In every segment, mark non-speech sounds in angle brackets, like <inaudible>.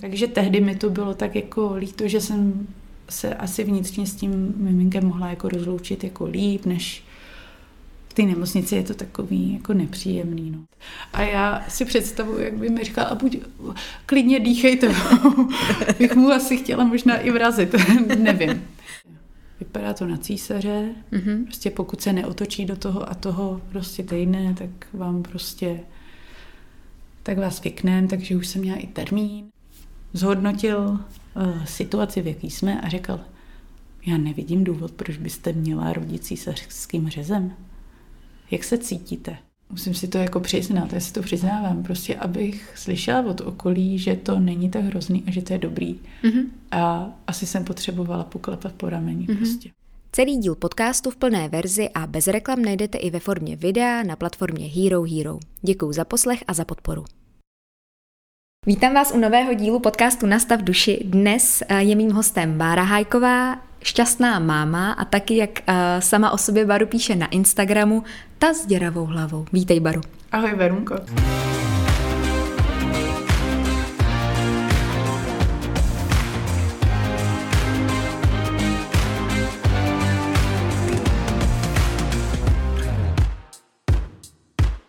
Takže tehdy mi to bylo tak jako líto, že jsem se asi vnitřně s tím miminkem mohla jako rozloučit jako líp, než v té nemocnici je to takový jako nepříjemný. No. A já si představuji, jak by mi říkal, a buď klidně dýchejte, <laughs> bych mu asi chtěla možná i vrazit, <laughs> nevím. Vypadá to na císaře, mm-hmm. prostě pokud se neotočí do toho a toho prostě týdne, tak vám prostě tak vás vyknem, takže už jsem měla i termín. Zhodnotil uh, situaci, v jaký jsme a řekl, já nevidím důvod, proč byste měla rodit císařským řezem. Jak se cítíte? Musím si to jako přiznat, já si to přiznávám, prostě abych slyšela od okolí, že to není tak hrozný a že to je dobrý. Mm-hmm. A asi jsem potřebovala poklepat po rameni mm-hmm. prostě. Celý díl podcastu v plné verzi a bez reklam najdete i ve formě videa na platformě Hero Hero. Děkuji za poslech a za podporu. Vítám vás u nového dílu podcastu Nastav duši. Dnes eh, je mým hostem Bára Hajková, šťastná máma a taky, jak eh, sama o sobě Baru píše na Instagramu, ta s děravou hlavou. Vítej, Baru. Ahoj, Verunko.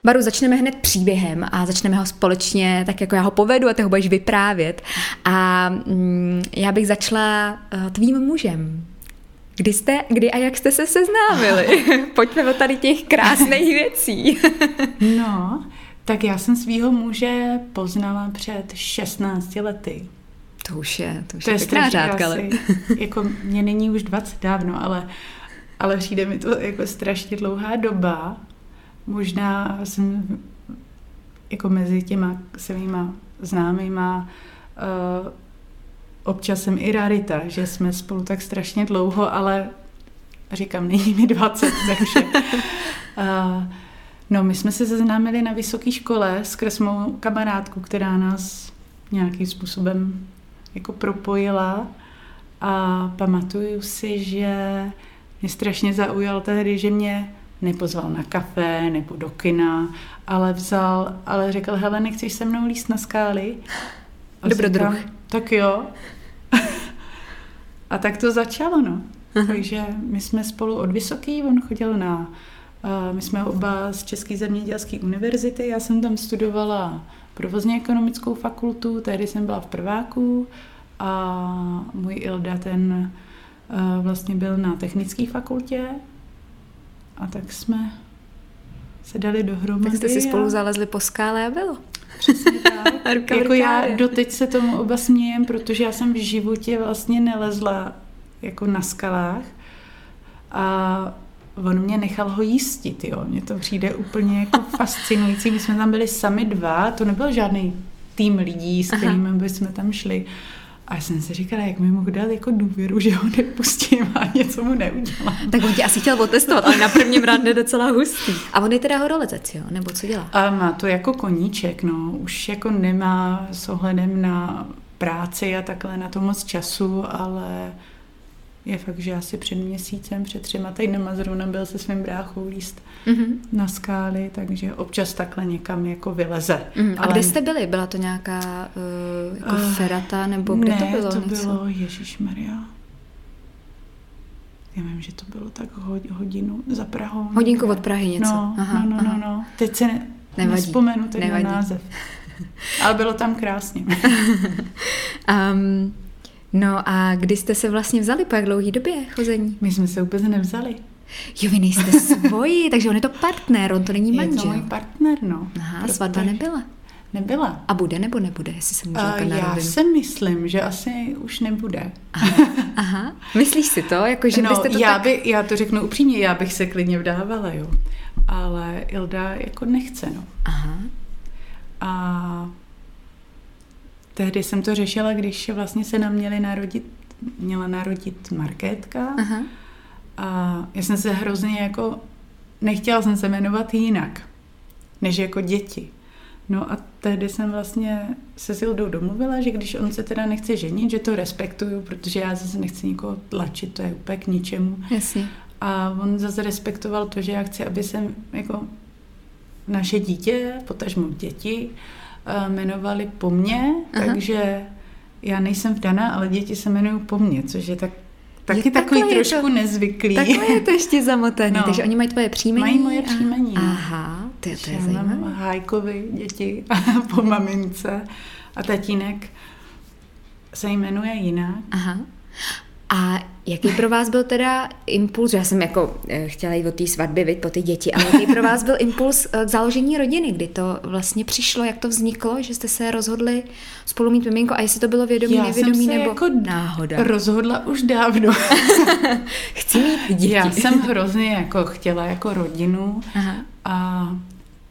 Baru, začneme hned příběhem a začneme ho společně, tak jako já ho povedu a ty ho budeš vyprávět. A mm, já bych začala uh, tvým mužem. Kdy jste, kdy a jak jste se seznámili? <laughs> Pojďme o tady těch krásných věcí. <laughs> no, tak já jsem svého muže poznala před 16 lety. To už je, to už to je, je pěkná řádka, ale... jako mě není už 20 dávno, ale, ale přijde mi to jako strašně dlouhá doba možná jsem jako mezi těma svýma známýma uh, občas jsem i rarita, že jsme spolu tak strašně dlouho, ale říkám, není mi 20, <laughs> takže uh, no, my jsme se seznámili na vysoké škole skrz mou kamarádku, která nás nějakým způsobem jako propojila. A pamatuju si, že mě strašně zaujal tehdy, že mě nepozval na kafe nebo do kina, ale vzal, ale řekl, hele, nechceš se mnou líst na skály? A Dobrodruh. Říkám, tak jo. <laughs> a tak to začalo, no. Aha. Takže my jsme spolu od vysoký, on chodil na, uh, my jsme oba z České zemědělské univerzity, já jsem tam studovala provozně ekonomickou fakultu, tehdy jsem byla v prváku a můj Ilda ten uh, vlastně byl na technické fakultě a tak jsme se dali dohromady. Tak jste si spolu a... zalezli po skále a bylo. Přesně tak. <laughs> Ruka jako já doteď se tomu oba smějem, protože já jsem v životě vlastně nelezla jako na skalách a on mě nechal ho jístit, jo. Mně to přijde úplně jako <laughs> fascinující. My jsme tam byli sami dva, to nebyl žádný tým lidí, s kterými jsme tam šli. A já jsem si říkala, jak mi mohl dát jako důvěru, že ho nepustím a něco mu neudělám. Tak on tě asi chtěl otestovat, ale na prvním rande docela hustý. A on je teda horolezec, jo? Nebo co dělá? A má to jako koníček, no. Už jako nemá s ohledem na práci a takhle na to moc času, ale je fakt, že asi před měsícem, před třema týdnama zrovna byl se svým bráchou líst mm-hmm. na skály, takže občas takhle někam jako vyleze. Mm, a Ale... kde jste byli? Byla to nějaká uh, jako uh, ferata, nebo kde ne, to bylo? to něco? bylo Ježíš Maria. Já vím, že to bylo tak hodinu za Prahou. Hodinku od Prahy něco. No, aha, no, no, aha. no, no. Teď se ne, Nevadí. nespomenu ten název. <laughs> Ale bylo tam krásně. <laughs> um, No a kdy jste se vlastně vzali, po jak dlouhý době chození? My jsme se vůbec nevzali. Jo, vy nejste <laughs> svoji, takže on je to partner, on to není manžel. Je to můj partner, no. Aha, Protože... svatba nebyla. Nebyla. A bude nebo nebude, jestli se může uh, Já si myslím, že asi už nebude. Aha, aha. myslíš si to? Jako, že no, byste to já, tak... by, já to řeknu upřímně, já bych se klidně vdávala, jo. Ale Ilda jako nechce, no. Aha. A tehdy jsem to řešila, když vlastně se nám měli narodit, měla narodit Markétka. Aha. A já jsem se hrozně jako, nechtěla jsem se jmenovat jinak, než jako děti. No a tehdy jsem vlastně se Sildou domluvila, že když on se teda nechce ženit, že to respektuju, protože já zase nechci nikoho tlačit, to je úplně k ničemu. Jasně. A on zase respektoval to, že já chci, aby jsem jako naše dítě, potažmo děti, jmenovali po mně, Aha. takže já nejsem vdaná, ale děti se jmenují po mně, což je tak Taky Je takový trošku to- nezvyklý. Takhle je to ještě zamotaný, No. takže oni mají tvoje příjmení. Mají moje a- příjmení, no. Aha, to je, to je Já zajímavé. mám Hájkovi děti <laughs> po mamince a tatínek se jmenuje jinak. Aha. A jaký pro vás byl teda impuls, já jsem jako eh, chtěla jít od té svatby, viď, po ty děti, ale jaký pro vás byl impuls eh, k založení rodiny, kdy to vlastně přišlo, jak to vzniklo, že jste se rozhodli spolu mít miminko a jestli to bylo vědomí, Já nevědomí jsem se nebo jako náhoda. rozhodla už dávno. <laughs> Chci mít děti. Já jsem hrozně jako chtěla jako rodinu Aha. a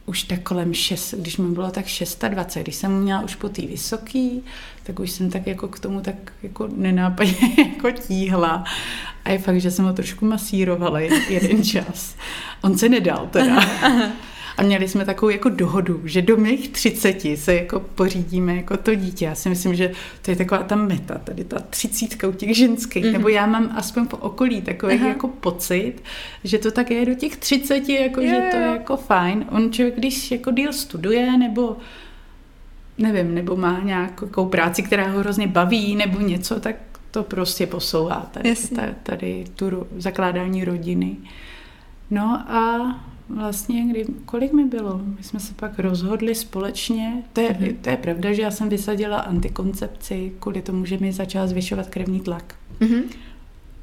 už tak kolem šest, když mi bylo tak 26, když jsem měla už po té vysoký, tak už jsem tak jako k tomu tak jako nenápadně <laughs> jako tíhla. A je fakt, že jsem ho trošku masírovala <laughs> jeden- čas. On se nedal teda. <laughs> A měli jsme takovou jako dohodu, že do mých 30 se jako pořídíme jako to dítě. Já si myslím, že to je taková ta meta, tady ta třicítka u těch ženských, mm-hmm. nebo já mám aspoň po okolí takový Aha. jako pocit, že to tak je do těch 30, jako, Jo, že to je jako fajn. On člověk, když jako díl studuje, nebo nevím, nebo má nějakou práci, která ho hrozně baví, nebo něco, tak to prostě posouvá tady, tady, tady tu ro- zakládání rodiny. No a vlastně, kdy, kolik mi bylo? My jsme se pak rozhodli společně. To je, mm-hmm. to je pravda, že já jsem vysadila antikoncepci kvůli tomu, že mi začal zvyšovat krevní tlak. Mhm.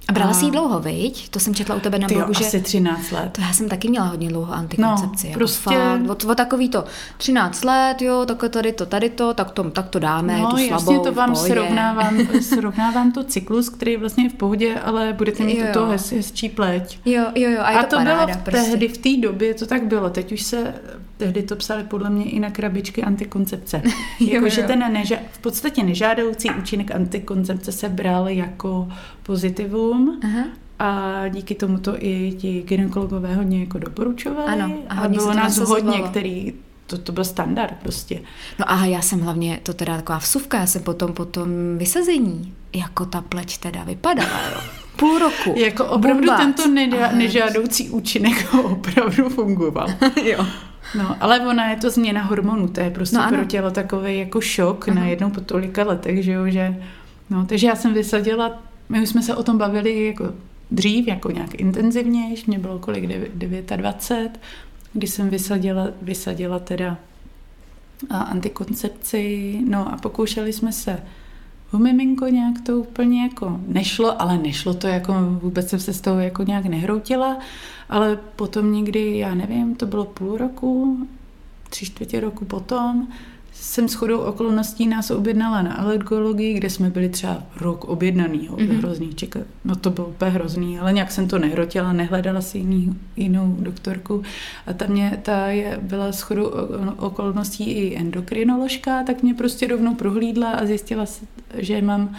A brala A- jsi jí dlouho, viď? To jsem četla u tebe na Ty blogu, že... asi 13 let. To já jsem taky měla hodně dlouho antikoncepci. No, jako prostě- Fakt, od, od takový to 13 let, jo, tak tady to, tady to, tak to, tak to dáme, No, tu jasně slabou, to vám pohodě. srovnávám, <laughs> srovnávám to cyklus, který je vlastně v pohodě, ale budete mít jo. hez, hezčí pleť. Jo, jo, jo, a je A to, to paráda, bylo v prostě. tehdy, v té době to tak bylo. Teď už se, tehdy to psali podle mě i na krabičky antikoncepce. <laughs> Jakože ten neža, v podstatě nežádoucí účinek antikoncepce se bral jako pozitivum Aha. a díky tomu to i ti gynekologové hodně jako doporučovali. Ano, a a, hodně se bylo nás hodně, který, to, to byl standard prostě. No a já jsem hlavně, to teda taková vsuvka, já jsem potom po tom vysazení, jako ta pleť teda vypadala, jo. <laughs> Půl roku. Jako opravdu Bomba. tento Ale- nežádoucí účinek <laughs> opravdu fungoval. <laughs> jo. No, ale ona je to změna hormonů, to je prostě No ano. pro tělo takový jako šok Aha. na jednou po tolika letech, že jo, že no, takže já jsem vysadila, my už jsme se o tom bavili jako dřív, jako nějak intenzivnější, mě bylo kolik, devět- 29, když jsem vysadila, vysadila teda antikoncepci, no a pokoušeli jsme se o miminko nějak to úplně jako nešlo, ale nešlo to jako, vůbec jsem se z toho jako nějak nehroutila, ale potom někdy, já nevím, to bylo půl roku, tři čtvrtě roku potom, jsem shodou okolností nás objednala na alergologii, kde jsme byli třeba rok objednaný, mm-hmm. Mhm. hrozný, čekat. no to bylo úplně hrozný, ale nějak jsem to nehrotila, nehledala si jiný, jinou doktorku a ta mě, ta je, byla shodou okolností i endokrinoložka, tak mě prostě rovnou prohlídla a zjistila, že mám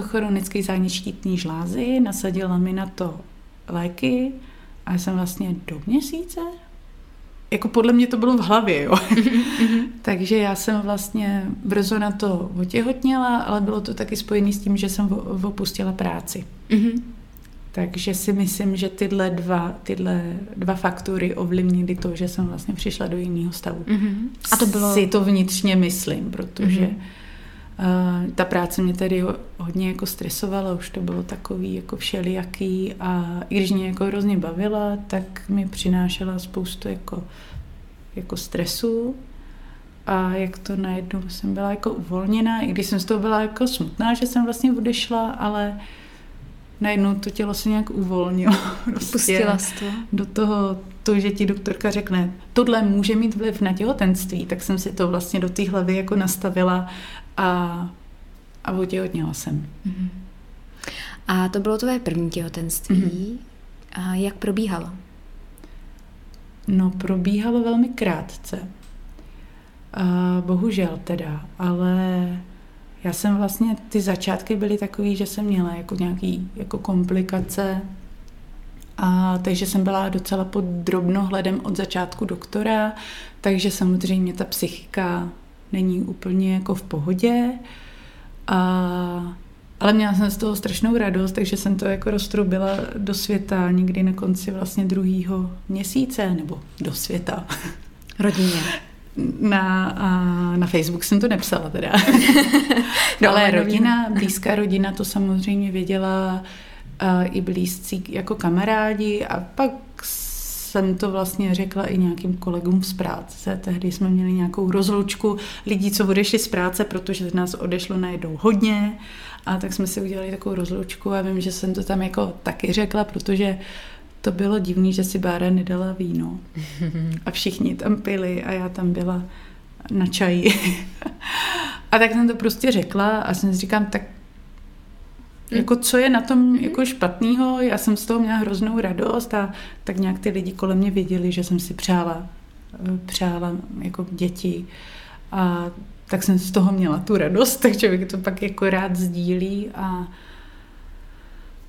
chronický zánět štítný žlázy, nasadila mi na to léky a jsem vlastně do měsíce jako podle mě to bylo v hlavě, jo. <laughs> Takže já jsem vlastně brzo na to otěhotněla, ale bylo to taky spojené s tím, že jsem opustila práci. Mhm. Takže si myslím, že tyhle dva, tyhle dva faktory ovlivnily to, že jsem vlastně přišla do jiného stavu. Mhm. A to bylo... Si to vnitřně myslím, protože Mhm. Uh, ta práce mě tady ho- hodně jako stresovala, už to bylo takový jako všelijaký a i když mě jako hrozně bavila, tak mi přinášela spoustu jako, jako stresu a jak to najednou jsem byla jako uvolněná, i když jsem z toho byla jako smutná, že jsem vlastně odešla, ale najednou to tělo se nějak uvolnilo. <laughs> Prostě Pustila jsi to. do toho, to, že ti doktorka řekne, tohle může mít vliv na těhotenství, tak jsem si to vlastně do té hlavy jako nastavila a, a otěhotněla jsem. Mhm. A to bylo tvoje první těhotenství. Mhm. A jak probíhalo? No, probíhalo velmi krátce. A bohužel teda, ale já jsem vlastně, ty začátky byly takový, že jsem měla jako nějaký jako komplikace a takže jsem byla docela pod drobnohledem od začátku doktora, takže samozřejmě ta psychika není úplně jako v pohodě. A, ale měla jsem z toho strašnou radost, takže jsem to jako roztrubila do světa někdy na konci vlastně druhého měsíce, nebo do světa. Rodině. <laughs> na, na Facebook jsem to nepsala teda. <laughs> no, Ale rodina, blízká rodina to samozřejmě věděla i blízcí jako kamarádi a pak jsem to vlastně řekla i nějakým kolegům z práce. Tehdy jsme měli nějakou rozlučku lidí, co odešli z práce, protože nás odešlo najednou hodně a tak jsme si udělali takovou rozlučku a vím, že jsem to tam jako taky řekla, protože to bylo divný, že si Bára nedala víno. A všichni tam pili a já tam byla na čaji. <laughs> a tak jsem to prostě řekla a jsem si říkám, tak Hmm. Jako co je na tom jako špatného, já jsem z toho měla hroznou radost a tak nějak ty lidi kolem mě věděli, že jsem si přála, eh, přála jako děti a tak jsem z toho měla tu radost, <laughs> tak člověk to pak jako rád sdílí a,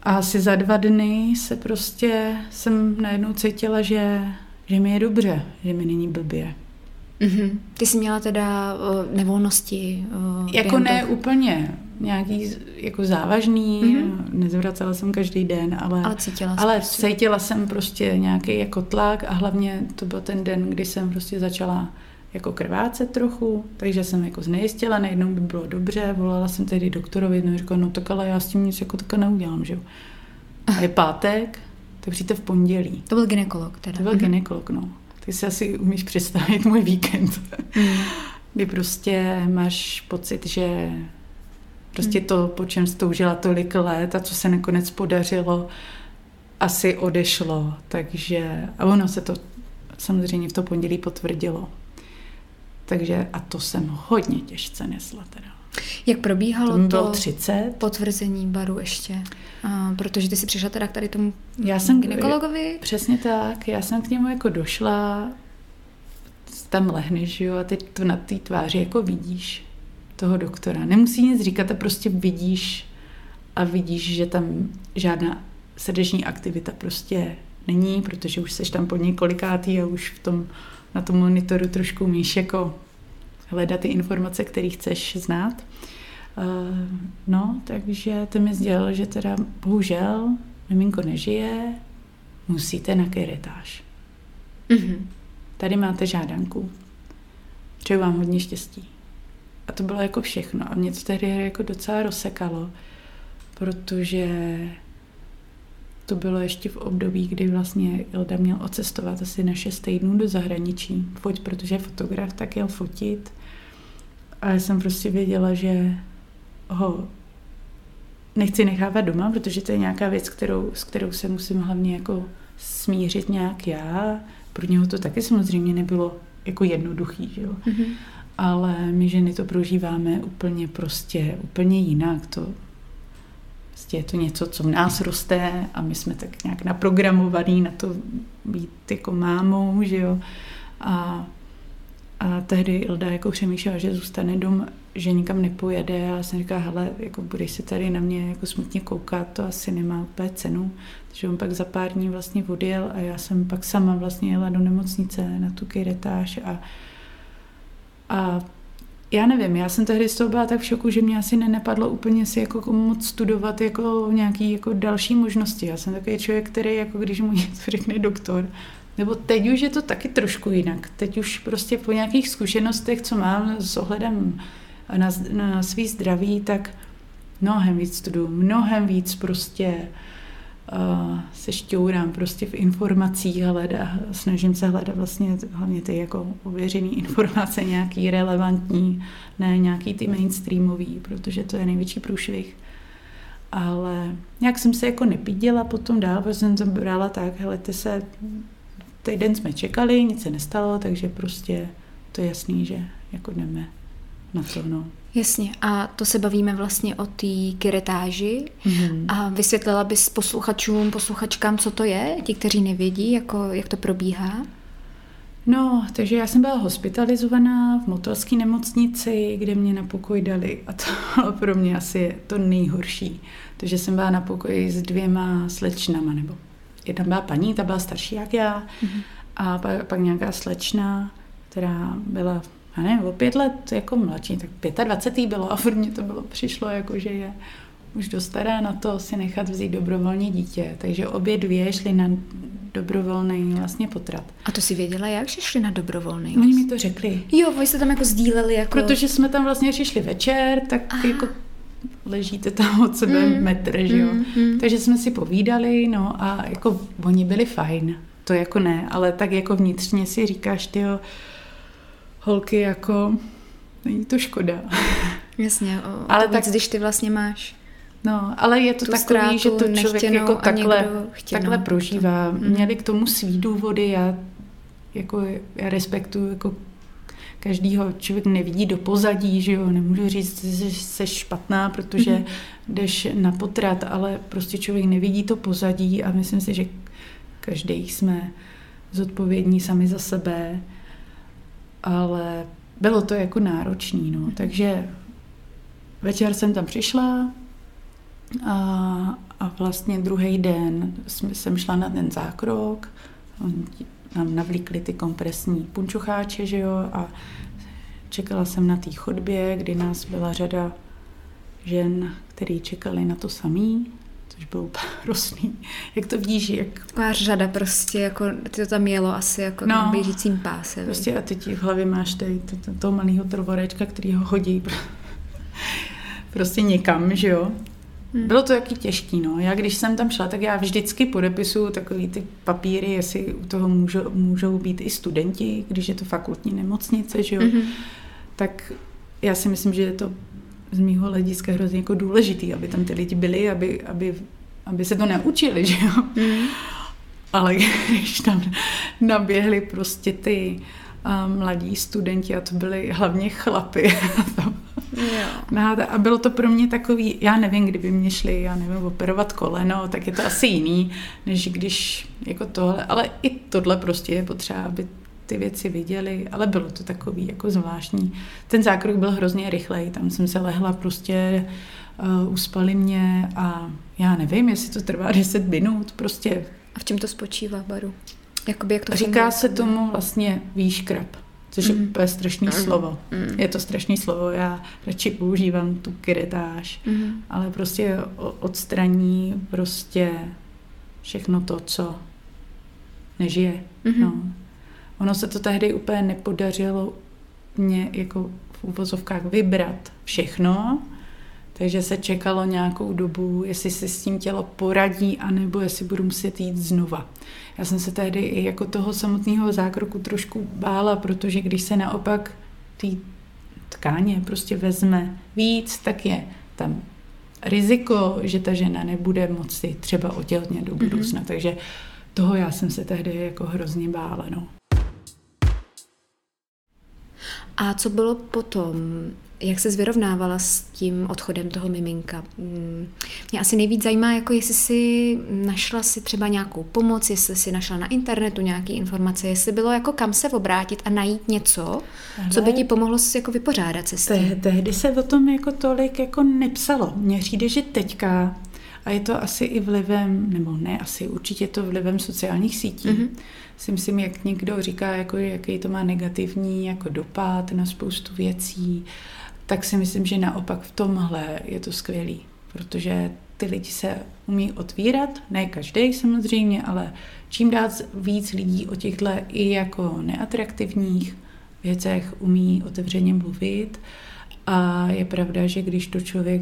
a asi za dva dny se prostě jsem najednou cítila, že, že mi je dobře, že mi není blbě. Mm-hmm. Ty jsi měla teda uh, nevolnosti? Uh, jako ne toho? úplně nějaký jako závažný, mm-hmm. nezvracela jsem každý den, ale, ale, cítila, ale prostě. cítila jsem prostě nějaký jako tlak a hlavně to byl ten den, kdy jsem prostě začala jako krvácet trochu, takže jsem jako znejistila, najednou by bylo dobře, volala jsem tedy doktorovi, no říkala, no tak ale já s tím nic jako tak neudělám, že jo. A je pátek, tak přijďte v pondělí. To byl ginekolog teda. To byl mm-hmm. ginekolog, no. Ty si asi umíš představit můj víkend, mm. <laughs> kdy prostě máš pocit, že prostě mm. to, po čem jsi toužila tolik let a co se nakonec podařilo, asi odešlo. Takže, a ono se to samozřejmě v to pondělí potvrdilo. Takže a to jsem hodně těžce nesla teda. Jak probíhalo to, to 30. potvrzení baru ještě? A, protože ty si přišla teda k tady tomu já jsem, gynekologovi? Přesně tak. Já jsem k němu jako došla, tam lehneš, jo, a teď to na té tváři jako vidíš toho doktora. Nemusí nic říkat, a prostě vidíš a vidíš, že tam žádná srdeční aktivita prostě není, protože už seš tam po několikátý a už v tom, na tom monitoru trošku umíš jako hledat ty informace, které chceš znát. Uh, no, takže to mi sdělil, že teda bohužel miminko nežije, musíte na keretáž. Mm-hmm. Tady máte žádanku. Přeju vám hodně štěstí. A to bylo jako všechno. A mě to tehdy jako docela rozsekalo, protože to bylo ještě v období, kdy vlastně Ilda měl ocestovat asi na 6 týdnů do zahraničí. Foť, protože fotograf, tak jel fotit. A já jsem prostě věděla, že ho nechci nechávat doma, protože to je nějaká věc, kterou, s kterou se musím hlavně jako smířit nějak já. Pro něho to taky samozřejmě nebylo jako jednoduchý, že jo. Mm-hmm. Ale my ženy to prožíváme úplně prostě, úplně jinak. To, prostě je to něco, co v nás roste a my jsme tak nějak naprogramovaný na to být jako mámou, že jo. A a tehdy Ilda jako přemýšlela, že zůstane dom, že nikam nepojede a jsem říkala, hele, jako budeš se tady na mě jako smutně koukat, to asi nemá úplně cenu. Takže on pak za pár dní vlastně odjel a já jsem pak sama vlastně jela do nemocnice na tu kiretáž a, a já nevím, já jsem tehdy z toho byla tak v šoku, že mě asi nenapadlo úplně si jako moc studovat jako nějaký jako další možnosti. Já jsem takový člověk, který jako když mu <laughs> něco řekne doktor, nebo teď už je to taky trošku jinak. Teď už prostě po nějakých zkušenostech, co mám s ohledem na, na svý zdraví, tak mnohem víc studuju, mnohem víc prostě uh, se šťourám prostě v informacích hleda, snažím se hledat vlastně hlavně ty jako ověřené informace, nějaký relevantní, ne nějaký ty mainstreamový, protože to je největší průšvih. Ale nějak jsem se jako nepíděla potom dál, protože jsem to brala tak, hele, ty se týden jsme čekali, nic se nestalo, takže prostě to je jasný, že jako jdeme na to, no. Jasně, a to se bavíme vlastně o té kiretáži mm-hmm. a vysvětlila bys posluchačům, posluchačkám, co to je, ti, kteří nevědí, jako, jak to probíhá? No, takže já jsem byla hospitalizovaná v motelské nemocnici, kde mě na pokoj dali a to bylo <laughs> pro mě asi to nejhorší. Takže jsem byla na pokoji s dvěma slečnama, nebo jedna byla paní, ta byla starší jak já, mm-hmm. a pak, pak nějaká slečna, která byla, já nevím, o pět let jako mladší, tak 25. bylo a furt mě to bylo, přišlo jako, že je už dost stará na to si nechat vzít dobrovolně dítě. Takže obě dvě šly na dobrovolný vlastně potrat. A to si věděla, jak že šli na dobrovolný? Oni mi to řekli. Jo, vy jste tam jako sdíleli jako... Protože jsme tam vlastně přišli večer, tak Aha. jako ležíte tam od sebe mm, metr, že jo. Mm, mm. Takže jsme si povídali, no a jako oni byli fajn. To jako ne, ale tak jako vnitřně si říkáš, ty holky jako, není to škoda. <laughs> Jasně, o, ale tak, když ty vlastně máš No, ale je to takový, že to člověk jako takhle, takhle prožívá. Mm. Měli k tomu svý důvody, já, jako, já respektuju jako každýho člověk nevidí do pozadí, že jo, nemůžu říct, že jsi špatná, protože mm. jdeš na potrat, ale prostě člověk nevidí to pozadí a myslím si, že každý jsme zodpovědní sami za sebe, ale bylo to jako náročný, no, takže večer jsem tam přišla, a, a vlastně druhý den jsem šla na ten zákrok, nám navlíkli ty kompresní punčucháče, že jo, a čekala jsem na té chodbě, kdy nás byla řada žen, který čekali na to samý, což bylo <laughs> hrozný. Jak to vidíš, jak... Taková řada prostě, jako ty to tam jelo asi jako no, běžícím páse. Prostě a teď v hlavě máš tady to, to, toho malého trovorečka, který ho hodí <laughs> prostě někam, že jo. Hmm. Bylo to jaký těžký, no. Já když jsem tam šla, tak já vždycky podepisuju takový ty papíry, jestli u toho můžou, můžou být i studenti, když je to fakultní nemocnice, že jo. Hmm. Tak já si myslím, že je to z mýho hlediska hrozně jako důležitý, aby tam ty lidi byli, aby, aby, aby se to naučili, že jo. Hmm. Ale <laughs> když tam naběhli prostě ty uh, mladí studenti a to byly hlavně chlapy, <laughs> A bylo to pro mě takový, já nevím, kdyby mě šli, já nevím, operovat koleno, tak je to asi jiný, než když jako tohle, ale i tohle prostě je potřeba, aby ty věci viděli, ale bylo to takový jako zvláštní. Ten zákrok byl hrozně rychlej, tam jsem se lehla prostě, uh, uspali mě a já nevím, jestli to trvá 10 minut, prostě. A v čem to spočívá, Baru? Jakoby jak to Říká se tomu vlastně výškrab což mm. je úplně strašný mm. slovo. Mm. Je to strašný slovo, já radši používám tu kiretáž, mm. ale prostě odstraní prostě všechno to, co nežije. Mm. No. Ono se to tehdy úplně nepodařilo mě jako v úvozovkách vybrat všechno, takže se čekalo nějakou dobu, jestli se s tím tělo poradí, anebo jestli budu muset jít znova. Já jsem se tehdy i jako toho samotného zákroku trošku bála, protože když se naopak ty tkáně prostě vezme víc, tak je tam riziko, že ta žena nebude moci třeba otěhotnět do mhm. budoucna. Mm-hmm. Takže toho já jsem se tehdy jako hrozně bála. No. A co bylo potom? Jak se vyrovnávala s tím odchodem toho miminka? Mm, mě asi nejvíc zajímá, jako jestli si našla si třeba nějakou pomoc, jestli si našla na internetu nějaké informace, jestli bylo jako kam se obrátit a najít něco, Ale co by ti pomohlo si jako vypořádat se s tím. Te, tehdy se o tom jako tolik jako nepsalo. Mně přijde, že teďka, a je to asi i vlivem, nebo ne asi, určitě to vlivem sociálních sítí, mm-hmm si myslím, jak někdo říká, jako, jaký to má negativní jako dopad na spoustu věcí, tak si myslím, že naopak v tomhle je to skvělý, protože ty lidi se umí otvírat, ne každý samozřejmě, ale čím dál víc lidí o těchto i jako neatraktivních věcech umí otevřeně mluvit. A je pravda, že když to člověk,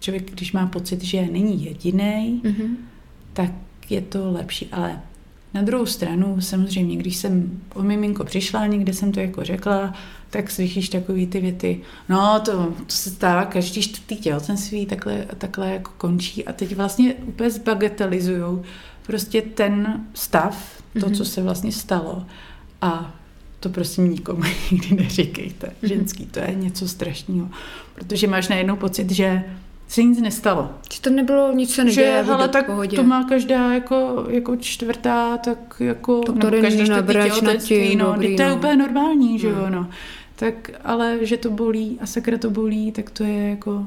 člověk když má pocit, že není jediný, mm-hmm. tak je to lepší. Ale na druhou stranu, samozřejmě, když jsem o miminko přišla, někde jsem to jako řekla, tak slyšíš takový ty věty, no to, to se stává každý čtvrtý těhotenství, takhle, takhle jako končí a teď vlastně úplně zbagatelizují prostě ten stav, to, mm-hmm. co se vlastně stalo a to prosím nikomu <laughs> nikdy neříkejte. Ženský, to je něco strašného. Protože máš najednou pocit, že se nic nestalo. Že to nebylo, nic se neděje, že, hele, tak pohodě. to má každá jako, jako čtvrtá, tak jako, to nebo každý čtvrtý na tím, no, dobrý, to je no. úplně normální, že no. jo, no. Tak, ale že to bolí a sakra to bolí, tak to je jako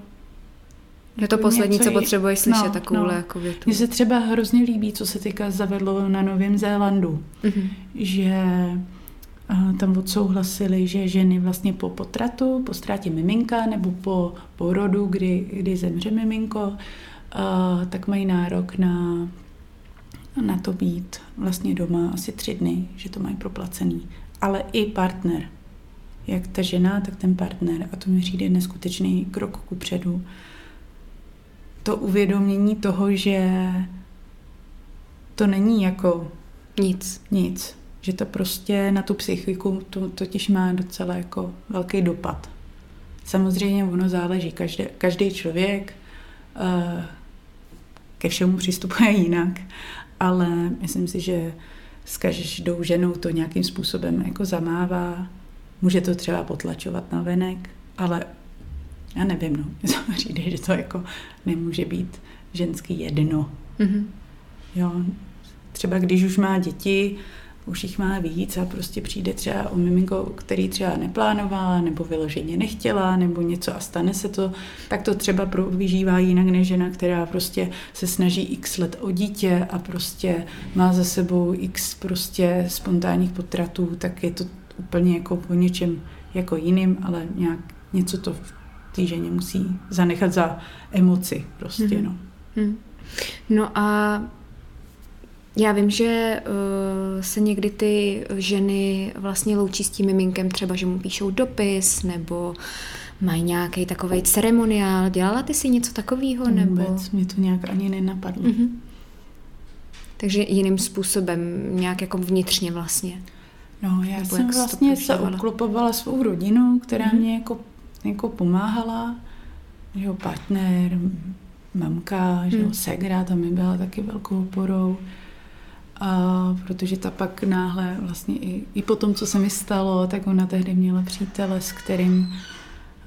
je to poslední, co potřebuješ slyšet, no, takovouhle no. jako větu. Mně se třeba hrozně líbí, co se týká zavedlo na Novém Zélandu, mm-hmm. že tam odsouhlasili, že ženy vlastně po potratu, po ztrátě miminka nebo po porodu, kdy, kdy zemře miminko, tak mají nárok na, na to být vlastně doma asi tři dny, že to mají proplacený. Ale i partner, jak ta žena, tak ten partner. A to mi přijde neskutečný krok ku předu. To uvědomění toho, že to není jako nic. Nic že to prostě na tu psychiku to totiž má docela jako velký dopad. Samozřejmě ono záleží, každý, každý člověk uh, ke všemu přistupuje jinak, ale myslím si, že s každou ženou to nějakým způsobem jako zamává, může to třeba potlačovat na venek, ale já nevím, no, <laughs> mě to přijde, že to jako nemůže být ženský jedno. Mm-hmm. Jo, třeba když už má děti, už jich má víc a prostě přijde třeba o miminko, který třeba neplánovala, nebo vyloženě nechtěla, nebo něco a stane se to, tak to třeba vyžívá jinak než žena, která prostě se snaží x let o dítě a prostě má za sebou x prostě spontánních potratů, tak je to úplně jako o něčem jako jiným, ale nějak něco to v té ženě musí zanechat za emoci prostě, mm-hmm. no. Mm. No a já vím, že uh, se někdy ty ženy vlastně loučí s tím miminkem, třeba, že mu píšou dopis, nebo mají nějaký takový ceremoniál. Dělala ty si něco takového? Nebo... Vůbec, mě to nějak ani nenapadlo. Mm-hmm. Takže jiným způsobem, nějak jako vnitřně vlastně. No, já nebo jsem vlastně se obklopovala svou rodinu, která mm-hmm. mě jako, jako pomáhala. Jeho partner, mamka, že mm. segra, tam mi byla taky velkou oporou. A protože ta pak náhle vlastně i, i po tom, co se mi stalo, tak ona tehdy měla přítele, s kterým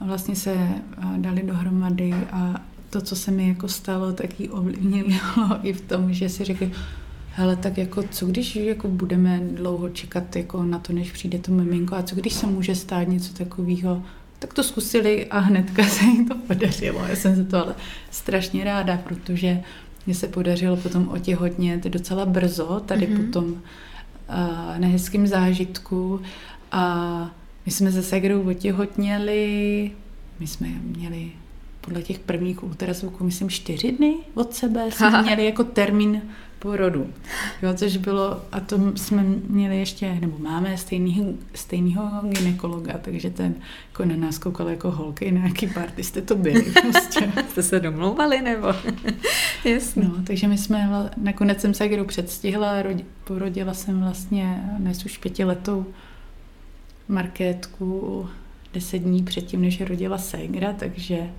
vlastně se dali dohromady a to, co se mi jako stalo, tak ji ovlivnilo <laughs> i v tom, že si řekli, hele, tak jako co když jako budeme dlouho čekat jako na to, než přijde to miminko a co když se může stát něco takového, tak to zkusili a hnedka se jim to podařilo. Já jsem za to ale strašně ráda, protože mně se podařilo potom otěhotnět docela brzo, tady mm-hmm. po tom uh, nehezkým zážitku a my jsme se Segrou otěhotněli, my jsme měli podle těch prvních ultrazvuků, myslím, čtyři dny od sebe jsme <laughs> měli jako termín porodu. Jo, což bylo, a to jsme měli ještě, nebo máme stejný, stejného ginekologa, takže ten jako na nás koukal jako holky, na jaký party jste to byli. <laughs> Prostě. jste se domlouvali, nebo? <laughs> Jasně. No, takže my jsme, nakonec jsem se kdo předstihla, rodi, porodila jsem vlastně dnes už pětiletou markétku deset dní předtím, než rodila Segra, takže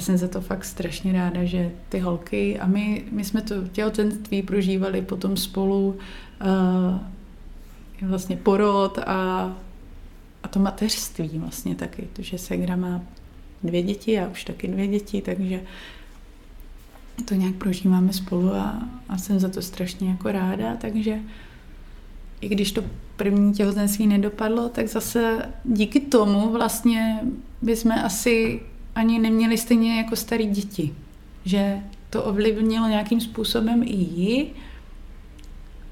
já jsem za to fakt strašně ráda, že ty holky a my, my jsme to těhotenství prožívali potom spolu uh, vlastně porod a, a to mateřství vlastně taky, protože Segra má dvě děti, já už taky dvě děti, takže to nějak prožíváme spolu a, a jsem za to strašně jako ráda, takže i když to první těhotenství nedopadlo, tak zase díky tomu vlastně bychom asi ani neměli stejně jako starý děti. Že to ovlivnilo nějakým způsobem i ji.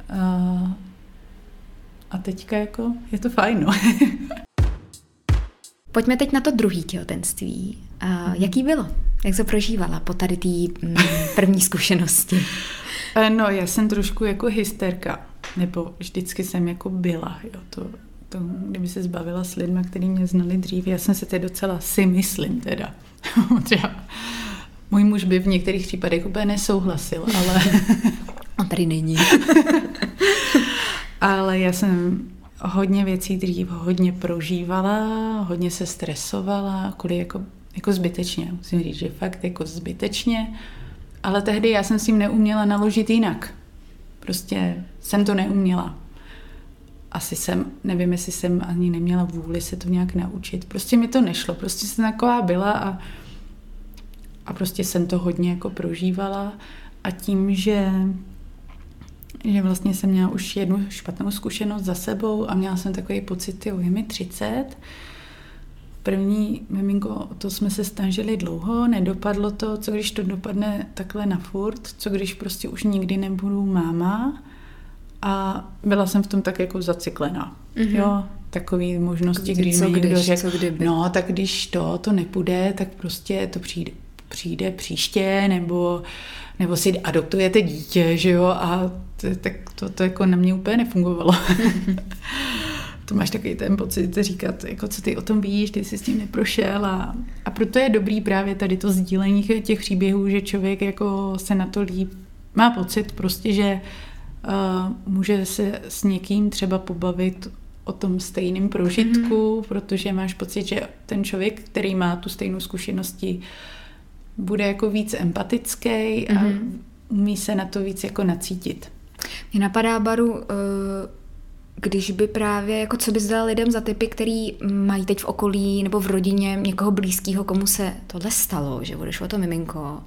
A, a teďka jako je to fajn, no. <laughs> Pojďme teď na to druhý těhotenství. A mhm. jaký bylo? Jak to prožívala po tady té mm, první zkušenosti? <laughs> E, no, já jsem trošku jako hysterka, nebo vždycky jsem jako byla. Jo, to, to, kdyby se zbavila s lidmi, kteří mě znali dřív, já jsem se teď docela si myslím teda. <laughs> Třeba můj muž by v některých případech úplně nesouhlasil, ale... <laughs> On tady není. <laughs> ale já jsem hodně věcí dřív hodně prožívala, hodně se stresovala, kvůli jako, jako zbytečně. Musím říct, že fakt jako zbytečně. Ale tehdy já jsem s tím neuměla naložit jinak. Prostě jsem to neuměla asi jsem, nevím, jestli jsem ani neměla vůli se to nějak naučit. Prostě mi to nešlo, prostě jsem taková byla a, a prostě jsem to hodně jako prožívala. A tím, že že vlastně jsem měla už jednu špatnou zkušenost za sebou a měla jsem takový pocit, jo, je mi 30, první miminko, to jsme se snažili dlouho, nedopadlo to, co když to dopadne takhle na furt, co když prostě už nikdy nebudu máma, a byla jsem v tom tak jako zaciklená. Mm-hmm. Jo, takový možnosti, Kdy- když mi někdo když, řekl, no tak když to, to nepůjde, tak prostě to přijde, přijde příště, nebo, nebo si adoptujete dítě, že jo, a to, tak to, to jako na mě úplně nefungovalo. <laughs> to máš takový ten pocit říkat, jako co ty o tom víš, ty jsi s tím neprošel a, a proto je dobrý právě tady to sdílení těch příběhů, že člověk jako se na to líp, má pocit prostě, že může se s někým třeba pobavit o tom stejném prožitku, mm-hmm. protože máš pocit, že ten člověk, který má tu stejnou zkušenosti, bude jako víc empatický a mm-hmm. umí se na to víc jako nacítit. Mě napadá, Baru, uh, když by právě, jako co bys dal lidem za typy, který mají teď v okolí nebo v rodině někoho blízkého, komu se tohle stalo, že odešlo to miminko,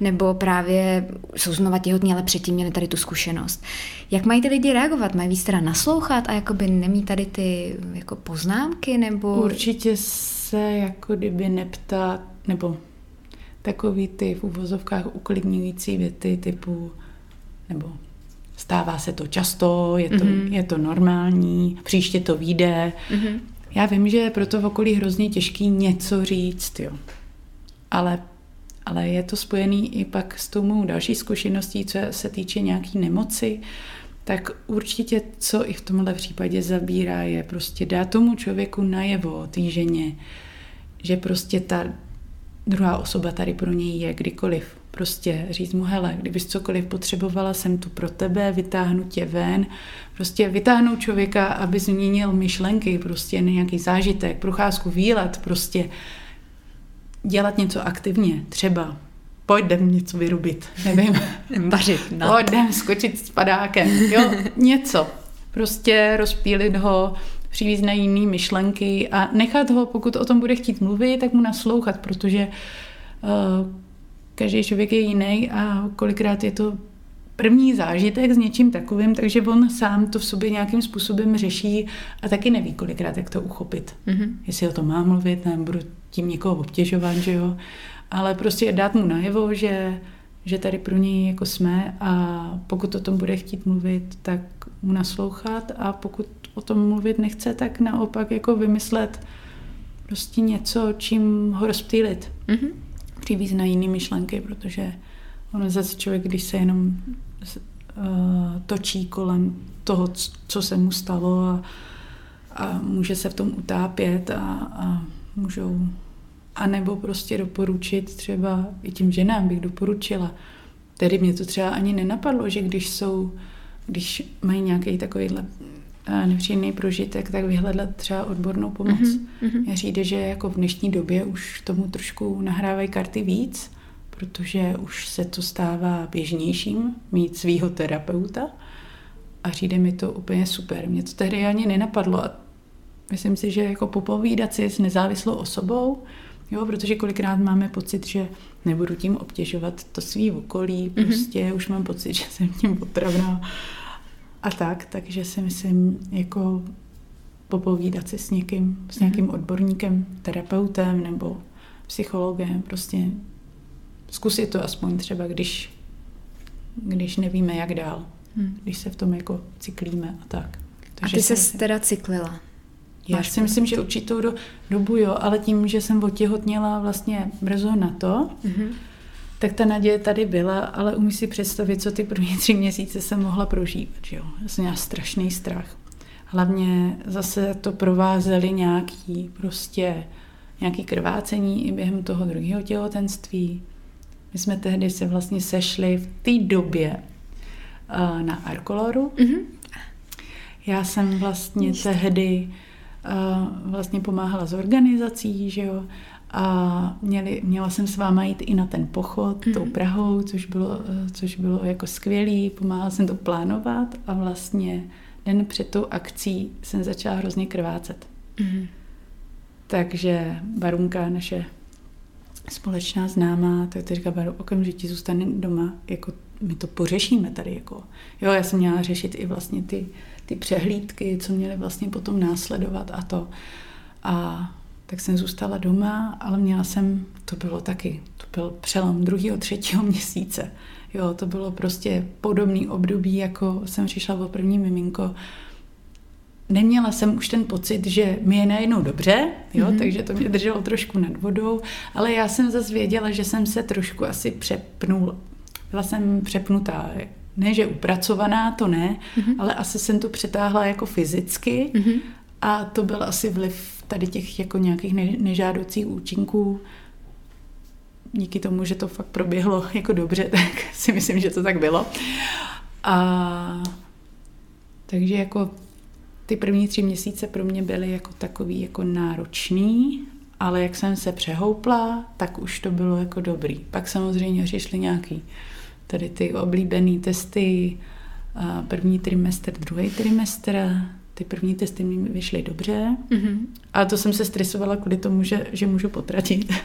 nebo právě jsou znova těhotní, ale předtím měli tady tu zkušenost. Jak mají ty lidi reagovat? Mají víc teda naslouchat a jakoby nemí tady ty jako poznámky, nebo... Určitě se jako kdyby neptát, nebo takový ty v uvozovkách uklidňující věty typu, nebo stává se to často, je to, mm-hmm. je to normální, příště to vyjde. Mm-hmm. Já vím, že je proto v okolí hrozně těžký něco říct, jo. Ale, ale je to spojený i pak s tou mou další zkušeností, co se týče nějaký nemoci, tak určitě, co i v tomhle případě zabírá, je prostě dát tomu člověku najevo, té ženě, že prostě ta druhá osoba tady pro něj je kdykoliv. Prostě říct mu, hele, kdybys cokoliv potřebovala, jsem tu pro tebe, vytáhnu tě ven. Prostě vytáhnout člověka, aby změnil myšlenky, prostě nějaký zážitek, procházku, výlet, prostě dělat něco aktivně, třeba pojď jdem něco vyrubit, <laughs> nevím. Vařit, no. Pojď jdem skočit s padákem, jo, něco. Prostě rozpílit ho, přivést na jiný myšlenky a nechat ho, pokud o tom bude chtít mluvit, tak mu naslouchat, protože uh, každý člověk je jiný a kolikrát je to první zážitek s něčím takovým, takže on sám to v sobě nějakým způsobem řeší a taky neví kolikrát, jak to uchopit. Mm-hmm. Jestli o tom má mluvit, nebo budu tím někoho obtěžovat, že jo. Ale prostě dát mu najevo, že, že tady pro něj jako jsme a pokud o tom bude chtít mluvit, tak mu naslouchat a pokud o tom mluvit nechce, tak naopak jako vymyslet prostě něco, čím ho rozptýlit. Mm-hmm přivíz na jiné myšlenky, protože ono zase člověk, když se jenom uh, točí kolem toho, co se mu stalo a, a může se v tom utápět a, a můžou a nebo prostě doporučit třeba i tím ženám bych doporučila. Tedy mě to třeba ani nenapadlo, že když jsou, když mají nějaký takovýhle nepříjemný prožitek, tak vyhledat třeba odbornou pomoc. Mm-hmm. Mně přijde, že jako v dnešní době už tomu trošku nahrávají karty víc, protože už se to stává běžnějším mít svýho terapeuta a přijde mi to úplně super. Mě to tehdy ani nenapadlo a myslím si, že jako popovídat si s nezávislou osobou, jo, protože kolikrát máme pocit, že nebudu tím obtěžovat to svý okolí, mhm. prostě mm-hmm. už mám pocit, že jsem tím otravná a tak, takže si myslím, jako popovídat si s někým, s mhm. nějakým odborníkem, terapeutem nebo psychologem, prostě zkusit to aspoň třeba, když, když nevíme, jak dál, mm. když se v tom jako cyklíme a tak. Takže a ty se teda cyklila? Já Máš si myslím, že určitou do, dobu jo, ale tím, že jsem otěhotněla vlastně brzo na to, mm-hmm tak ta naděje tady byla, ale umí si představit, co ty první tři měsíce jsem mohla prožívat. Že jo? Já jsem měla strašný strach. Hlavně zase to provázely nějaký prostě nějaký krvácení i během toho druhého těhotenství. My jsme tehdy se vlastně sešli v té době uh, na Arkoloru. Mm-hmm. Já jsem vlastně Ještě. tehdy uh, vlastně pomáhala s organizací, že jo, a měli, měla jsem s váma jít i na ten pochod mm-hmm. tou Prahou, což bylo, což bylo jako skvělý. Pomáhala jsem to plánovat a vlastně den před tou akcí jsem začala hrozně krvácet. Mm-hmm. Takže Barunka, naše společná známá, tak to říká, Baru, okamžitě zůstane doma, jako my to pořešíme tady. Jako. Jo, já jsem měla řešit i vlastně ty, ty přehlídky, co měly vlastně potom následovat a to. A tak jsem zůstala doma, ale měla jsem, to bylo taky, to byl přelom druhého, třetího měsíce. Jo, to bylo prostě podobný období, jako jsem přišla o první miminko. neměla jsem už ten pocit, že mi je najednou dobře, jo, mm-hmm. takže to mě drželo trošku nad vodou, ale já jsem zase věděla, že jsem se trošku asi přepnul, byla jsem přepnutá, ne, že upracovaná, to ne, mm-hmm. ale asi jsem to přetáhla jako fyzicky mm-hmm. a to byl asi vliv tady těch jako nějakých ne, nežádoucích účinků. Díky tomu, že to fakt proběhlo <laughs> jako dobře, tak si myslím, že to tak bylo. A takže jako ty první tři měsíce pro mě byly jako takový jako náročný, ale jak jsem se přehoupla, tak už to bylo jako dobrý. Pak samozřejmě přišly nějaký tady ty oblíbené testy, první trimestr, druhý trimestr, ty první testy mi vyšly dobře, mm-hmm. a to jsem se stresovala kvůli tomu, že, že můžu potratit. <laughs>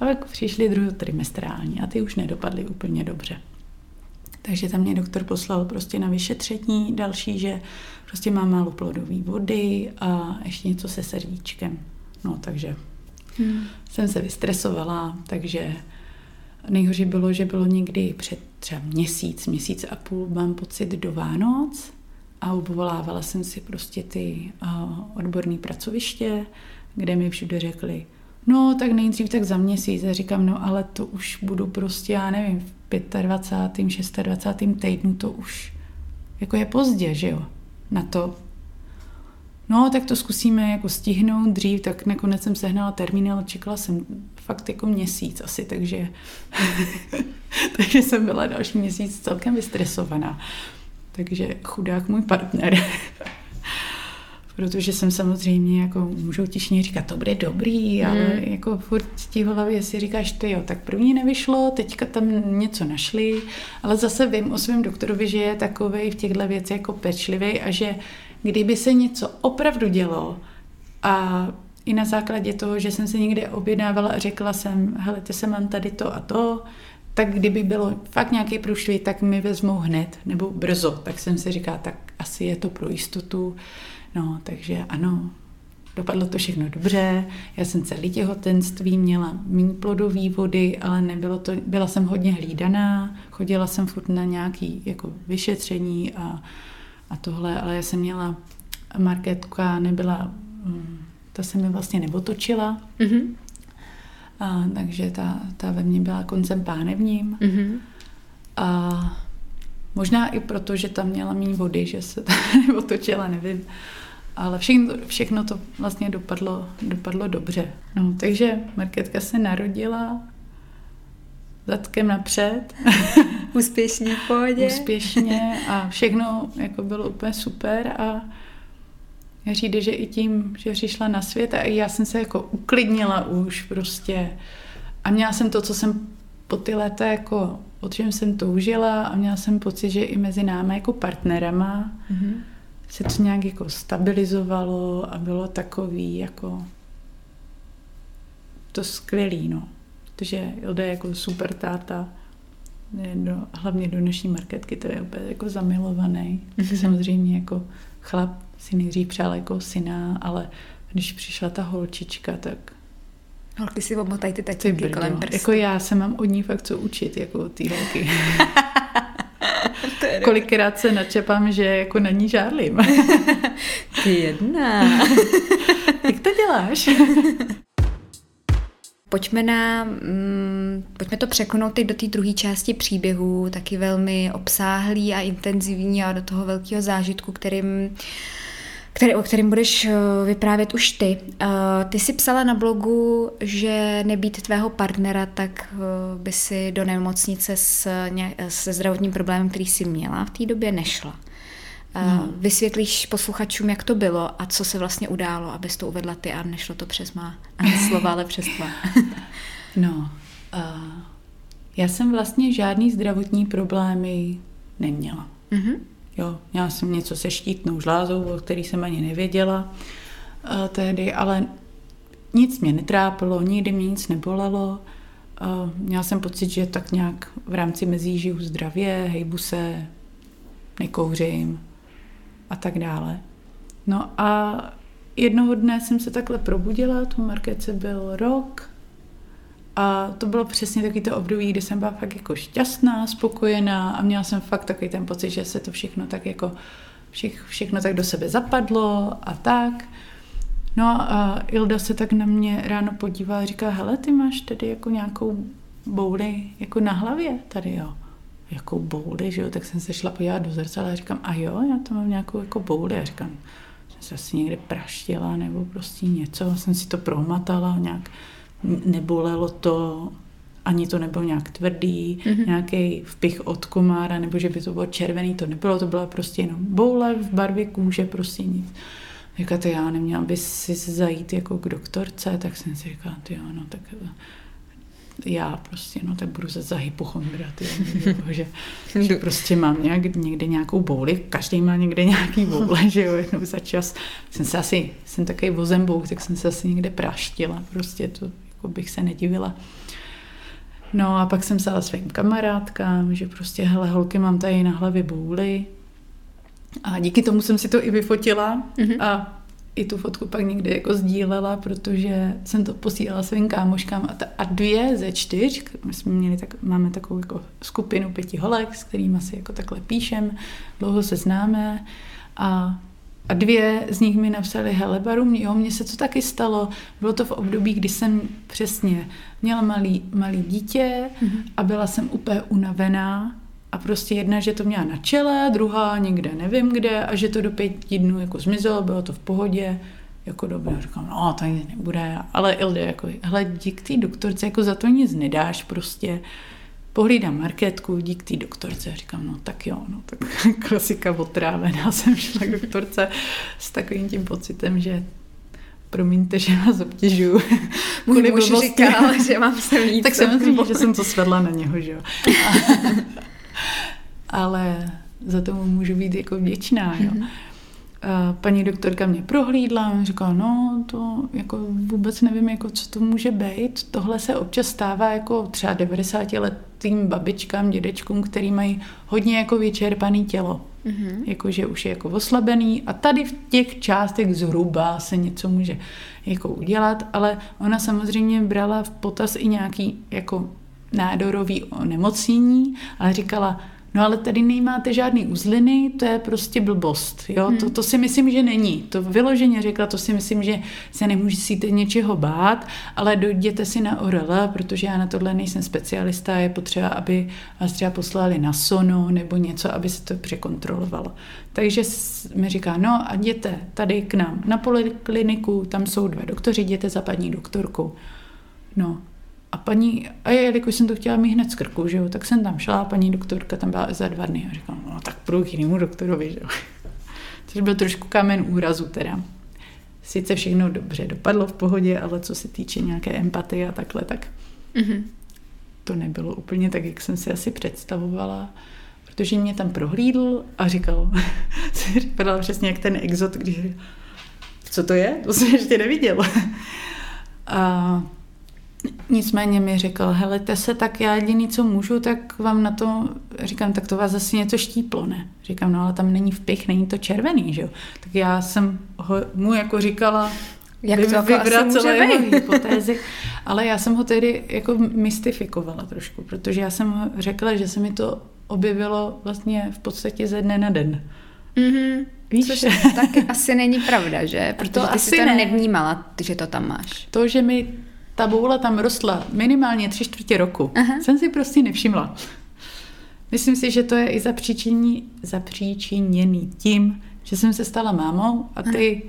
A pak přišly trimestrální a ty už nedopadly úplně dobře. Takže tam mě doktor poslal prostě na vyšetření další, že prostě mám málo plodové vody a ještě něco se srdíčkem. No takže hmm. jsem se vystresovala, takže nejhorší bylo, že bylo někdy před třeba měsíc, měsíc a půl, mám pocit do Vánoc a obvolávala jsem si prostě ty odborné pracoviště, kde mi všude řekli, no tak nejdřív tak za měsíc. A říkám, no ale to už budu prostě, já nevím, v 25. 26. týdnu to už jako je pozdě, že jo, na to. No, tak to zkusíme jako stihnout dřív, tak nakonec jsem sehnala termín, ale čekala jsem fakt jako měsíc asi, takže, <laughs> takže jsem byla další měsíc celkem vystresovaná. Takže chudák můj partner <laughs> protože jsem samozřejmě, jako můžou tišně říkat, to bude dobrý, mm. ale jako furt ti hlavě si říkáš, ty jo, tak první nevyšlo, teďka tam něco našli, ale zase vím o svém doktorovi, že je takový v těchto věcech jako pečlivý a že kdyby se něco opravdu dělo a i na základě toho, že jsem se někde objednávala a řekla jsem, hele, ty se mám tady to a to, tak kdyby bylo fakt nějaký průšvih, tak mi vezmou hned nebo brzo. Tak jsem si říká, tak asi je to pro jistotu. No, takže ano, dopadlo to všechno dobře. Já jsem celý těhotenství měla méně plodový vody, ale nebylo to, byla jsem hodně hlídaná, chodila jsem furt na nějaký jako vyšetření a, a tohle, ale já jsem měla marketka, nebyla, mm, ta se mi vlastně neotočila, mm-hmm. A, takže ta, ta ve mně byla koncem pánevním. Mm-hmm. A možná i proto, že tam měla méně vody, že se <laughs> ta neotočila, nevím ale všechno, všechno to vlastně dopadlo, dopadlo dobře. No, takže Marketka se narodila zadkem napřed. Úspěšně v pohodě. Úspěšně a všechno jako bylo úplně super a přijde, že i tím, že přišla na svět a já jsem se jako uklidnila už prostě a měla jsem to, co jsem po ty léta jako, o čem jsem toužila a měla jsem pocit, že i mezi námi jako partnerama mm-hmm se to nějak jako stabilizovalo a bylo takový jako to skvělý, no. Protože Ilda je jako super táta, do, hlavně do naší marketky, to je úplně jako zamilovaný. Mm-hmm. Samozřejmě jako chlap si nejdřív přál jako syna, ale když přišla ta holčička, tak Holky si omotají ty tačinky kolem prstů. Jako já se mám od ní fakt co učit, jako té holky. <laughs> Kolikrát se načepám, že jako na ní žárlím. <laughs> Ty jedna. <laughs> Jak to děláš? Pojďme na, mm, pojďme to překonout teď do té druhé části příběhu, taky velmi obsáhlý a intenzivní a do toho velkého zážitku, kterým který, o kterém budeš eh, vyprávět už ty. Uh, ty jsi psala na blogu, že nebýt tvého partnera, tak uh, by si do nemocnice s, se zdravotním problémem, který jsi měla v té době, nešla. Uh, no. Vysvětlíš posluchačům, jak to bylo a co se vlastně událo, abys to uvedla ty a nešlo to přes má <laughs> slova, ale přes tvá. <laughs> no, uh, já jsem vlastně žádný zdravotní problémy neměla. Mm-hmm. Jo, měla jsem něco se štítnou žlázou, o který jsem ani nevěděla uh, tehdy, ale nic mě netrápilo, nikdy mě nic nebolelo. Uh, měla jsem pocit, že tak nějak v rámci mezí žiju zdravě, hejbu se, nekouřím a tak dále. No a jednoho dne jsem se takhle probudila, tu markece byl rok a to bylo přesně takový to období, kdy jsem byla fakt jako šťastná, spokojená a měla jsem fakt takový ten pocit, že se to všechno tak jako všech, všechno tak do sebe zapadlo a tak. No a Ilda se tak na mě ráno podívala a říká, hele, ty máš tady jako nějakou bouli jako na hlavě tady, jo. Jakou bouli, že jo, tak jsem se šla podívat do zrcadla a říkám, a jo, já to mám nějakou jako bouli a říkám, jsem se asi někde praštila nebo prostě něco, jsem si to prohmatala, nějak nebolelo to, ani to nebylo nějak tvrdý, mm-hmm. nějaký vpich od komára, nebo že by to bylo červený, to nebylo, to byla prostě jenom boule v barvě kůže, prostě nic. Říkáte, já neměla by si zajít jako k doktorce, tak jsem si říkala, ty jo, no tak já prostě, no tak budu se za hypochondra, ty, <laughs> že, že prostě mám nějak, někde nějakou bouli, každý má někde nějaký boule, že jo, jednou za čas. Jsem se asi, jsem takový vozembouk, tak jsem se asi někde praštila, prostě to jako bych se nedivila. No a pak jsem psala svým kamarádkám, že prostě, hele, holky, mám tady na hlavě bouly. A díky tomu jsem si to i vyfotila mm-hmm. a i tu fotku pak někde jako sdílela, protože jsem to posílala svým kámoškám a, ta, a dvě ze čtyř, my jsme měli tak, máme takovou jako skupinu pěti holek, s kterými si jako takhle píšem, dlouho se známe a a dvě z nich mi napsali, hele Baru, jo, mně se to taky stalo. Bylo to v období, kdy jsem přesně měla malý, malý dítě mm-hmm. a byla jsem úplně unavená a prostě jedna, že to měla na čele, druhá někde nevím kde a že to do pěti dnů jako zmizelo, bylo to v pohodě, jako dobře, říkám, no to nic nebude, ale Ilde, jako, hele, dík té doktorce, jako za to nic nedáš, prostě pohlídám marketku, dík té doktorce, říkám, no tak jo, no tak <laughs> klasika otrávená, <laughs> jsem šla k doktorce s takovým tím pocitem, že promiňte, že vás obtěžuju. <laughs> Můj muž říkal, že mám se víc. tak myslím, že jsem to svedla na něho, že jo. Ale za to můžu být jako vděčná, jo. Mm-hmm. Paní doktorka mě prohlídla a říkala, no to jako vůbec nevím, jako co to může být. Tohle se občas stává jako třeba 90 letým babičkám, dědečkům, který mají hodně jako vyčerpaný tělo. Mm-hmm. Jakože už je jako oslabený a tady v těch částech zhruba se něco může jako udělat, ale ona samozřejmě brala v potaz i nějaký jako nádorový onemocnění, ale říkala, No ale tady nemáte žádný uzliny, to je prostě blbost. Jo? Hmm. To, to si myslím, že není. To vyloženě řekla, to si myslím, že se nemusíte něčeho bát, ale dojděte si na ORL, protože já na tohle nejsem specialista, je potřeba, aby vás třeba poslali na sono nebo něco, aby se to překontrolovalo. Takže mi říká, no a jděte tady k nám na polikliniku, tam jsou dva doktoři, jděte za paní doktorkou. No, a paní, a jelikož jsem to chtěla mít hned z krku, že jo, tak jsem tam šla, paní doktorka tam byla za dva dny a říkala, no tak půjdu k jinému doktorovi, že jo. <laughs> Což byl trošku kámen úrazu teda. Sice všechno dobře dopadlo v pohodě, ale co se týče nějaké empatie a takhle, tak mm-hmm. to nebylo úplně tak, jak jsem si asi představovala, protože mě tam prohlídl a říkal, <laughs> vypadal přesně jak ten exot, když co to je? To jsem ještě neviděl. A Nicméně mi řekl, helejte se, tak já jediný, co můžu, tak vám na to, říkám, tak to vás zase něco štíplo, ne? Říkám, no ale tam není vpich, není to červený, že jo? Tak já jsem ho, mu jako říkala, jak to jako vyvracela jeho hypotézy, ale já jsem ho tedy jako mystifikovala trošku, protože já jsem řekla, že se mi to objevilo vlastně v podstatě ze dne na den. Mm-hmm. Víš? Což tak asi není pravda, že? Protože to ty jsi to ne. nevnímala, že to tam máš. To, že mi ta boule tam rostla minimálně tři čtvrtě roku. Aha. Jsem si prostě nevšimla. Myslím si, že to je i zapříčiněný, zapříčiněný tím, že jsem se stala mámou a ty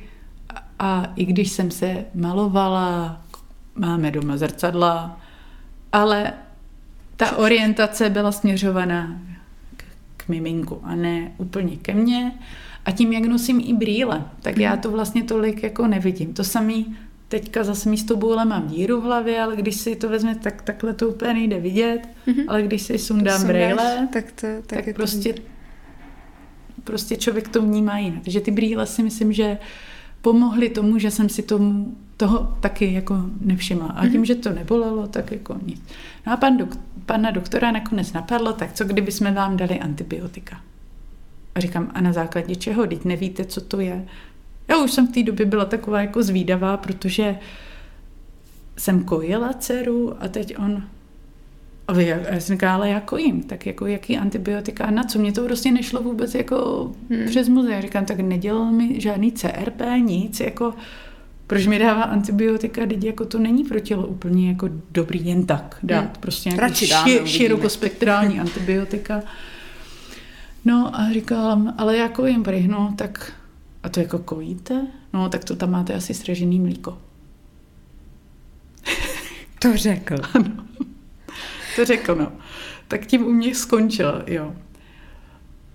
a, a i když jsem se malovala, máme doma zrcadla, ale ta orientace byla směřovaná k, k miminku a ne úplně ke mně. A tím, jak nosím i brýle, tak já mhm. to vlastně tolik jako nevidím. To samý teďka zase místo boule mám díru v hlavě, ale když si to vezme, tak takhle to úplně nejde vidět, mm-hmm. ale když si sundám brýle, tak, to, tak, tak prostě, to prostě člověk to vnímá jinak. Takže ty brýle si myslím, že pomohly tomu, že jsem si tomu toho taky jako nevšimla. A tím, mm-hmm. že to nebolelo, tak jako nic. No a pan dok- pana doktora nakonec napadlo, tak co kdyby jsme vám dali antibiotika? A říkám, a na základě čeho? Teď nevíte, co to je. Já už jsem v té době byla taková jako zvídavá, protože jsem kojila dceru a teď on a já jsem říkala, ale jako jim, tak jako jaký antibiotika a na co? Mě to prostě nešlo vůbec jako hmm. přes muze. Já říkám, tak nedělal mi žádný CRP, nic, jako proč mi dává antibiotika, teď jako to není pro tělo úplně jako dobrý jen tak dát. Hmm. Prostě nějaký ši, širokospektrální <laughs> antibiotika. No a říkala, ale jako jim prý, no tak a to jako kojíte? No tak to tam máte asi sražený mlíko. <laughs> To řekl. <laughs> Ano. To řekl, no. Tak tím u mě skončil, jo.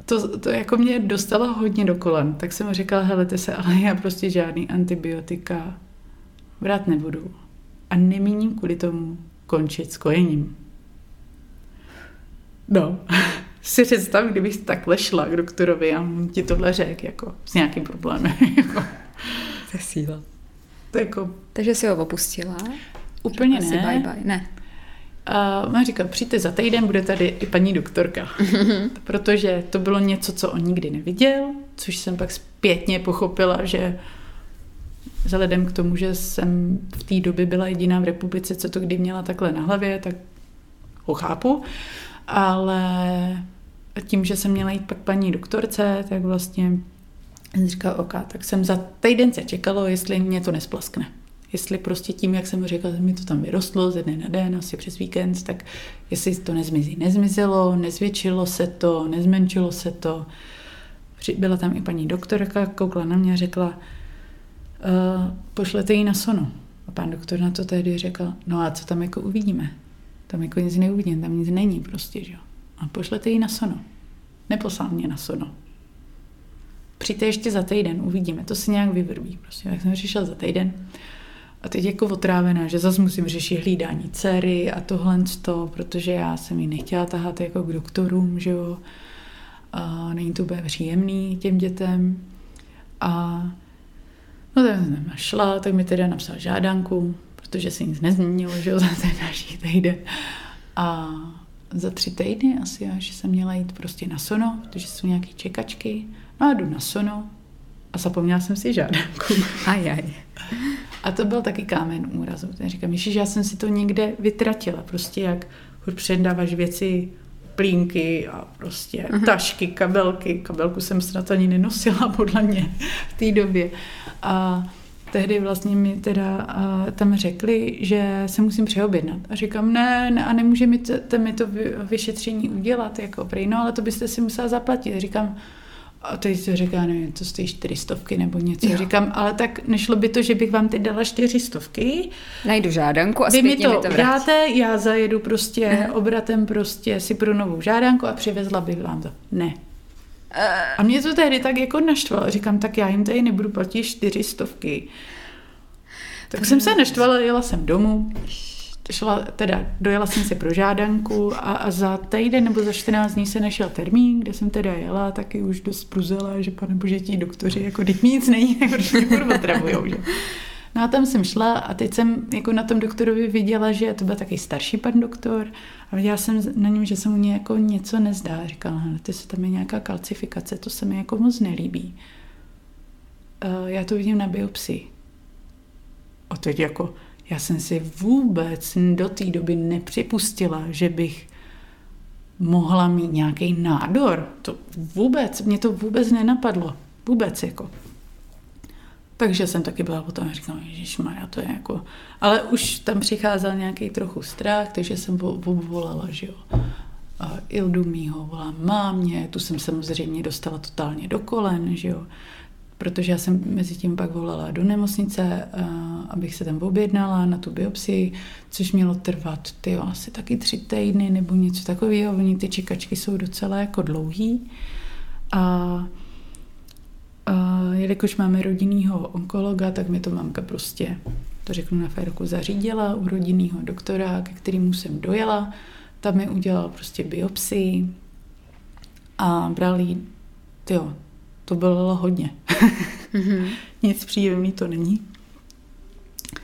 To, to jako mě dostalo hodně do kolen. Tak jsem říkala, helete se, ale já prostě žádný antibiotika brát nebudu. A nemíním kvůli tomu končit s kojením. No, <laughs> si představ, kdybych takhle šla k doktorovi a on ti tohle řekl, jako s nějakým problémem. <laughs> Jako. To je síla. To jako... Takže si ho opustila? Úplně Asi ne. bye bye. Ne. A má říkal, přijďte za týden, bude tady i paní doktorka. <laughs> Protože to bylo něco, co on nikdy neviděl, což jsem pak zpětně pochopila, že vzhledem k tomu, že jsem v té době byla jediná v republice, co to kdy měla takhle na hlavě, tak ho chápu. Ale tím, že jsem měla jít pak paní doktorce, tak vlastně jsem říkala, OK, tak jsem za týden se čekalo, jestli mě to nesplaskne jestli prostě tím, jak jsem řekla, mi to tam vyrostlo ze dne na den, asi přes víkend, tak jestli to nezmizí. Nezmizelo, nezvětšilo se to, nezmenšilo se to. Byla tam i paní doktorka, koukla na mě a řekla, uh, pošlete ji na sono. A pán doktor na to tehdy řekl, no a co tam jako uvidíme? Tam jako nic neuvidím, tam nic není prostě, že jo. A pošlete ji na sono. Neposlal mě na sono. Přijďte ještě za týden, uvidíme, to se nějak vyvrbí. Prostě. Tak jsem přišel za týden. A teď jako otrávená, že zase musím řešit hlídání dcery a tohle to, protože já jsem ji nechtěla tahat jako k doktorům, že jo. A není to úplně příjemný těm dětem. A no tak jsem šla, tak mi teda napsal žádanku, protože se nic nezměnilo, že jo, <laughs> za ten další týden. A za tři týdny asi až jsem měla jít prostě na sono, protože jsou nějaké čekačky. No a jdu na sono a zapomněla jsem si žádanku. <laughs> Ajaj. A to byl taky kámen úrazu. Ten říkám, že já jsem si to někde vytratila. Prostě jak předáváš věci, plínky a prostě uh-huh. tašky, kabelky. Kabelku jsem snad ani nenosila <laughs> podle mě v té době. A tehdy vlastně mi teda a, tam řekli, že se musím přeobjednat. A říkám, ne, ne a nemůže mi to, mi to vyšetření udělat, jako prý, no ale to byste si musela zaplatit. Říkám, a teď se říká, nevím, to stojí čtyřistovky nebo něco. Jo. Říkám, ale tak nešlo by to, že bych vám teď dala čtyřistovky. Najdu žádanku a Vy mi to, mi to dáte, já zajedu prostě <laughs> obratem prostě si pro novou žádanku a přivezla bych vám to. Ne. A mě to tehdy tak jako naštvalo. Říkám, tak já jim tady nebudu platit čtyřistovky. Tak to jsem se naštvala, jela jsem domů šla, teda dojela jsem si pro žádanku a, a za týden nebo za 14 dní se našel termín, kde jsem teda jela, taky už dost pruzela, že pane bože, ti doktoři, jako teď nic není, <laughs> protože mě otravujou, že? No a tam jsem šla a teď jsem jako na tom doktorovi viděla, že to byl taky starší pan doktor a viděla jsem na něm, že se mu jako něco nezdá. Říkala, ty se tam je nějaká kalcifikace, to se mi jako moc nelíbí. Uh, já to vidím na biopsii. A teď jako, já jsem si vůbec do té doby nepřipustila, že bych mohla mít nějaký nádor. To vůbec, mě to vůbec nenapadlo. Vůbec jako. Takže jsem taky byla potom a říkala, Maria, to je jako... Ale už tam přicházel nějaký trochu strach, takže jsem volala, že jo. Ildu mýho volám mámě, tu jsem samozřejmě dostala totálně do kolen, že jo protože já jsem mezi tím pak volala do nemocnice, abych se tam objednala na tu biopsii, což mělo trvat ty asi taky tři týdny nebo něco takového. Oni ty čekačky jsou docela jako dlouhý. A, a jelikož máme rodinného onkologa, tak mi to mamka prostě, to řeknu na féroku, zařídila u rodinného doktora, ke kterému jsem dojela. Tam mi udělal prostě biopsii a brali, tyjo, to bylo hodně. Mm-hmm. <laughs> Nic příjemný to není.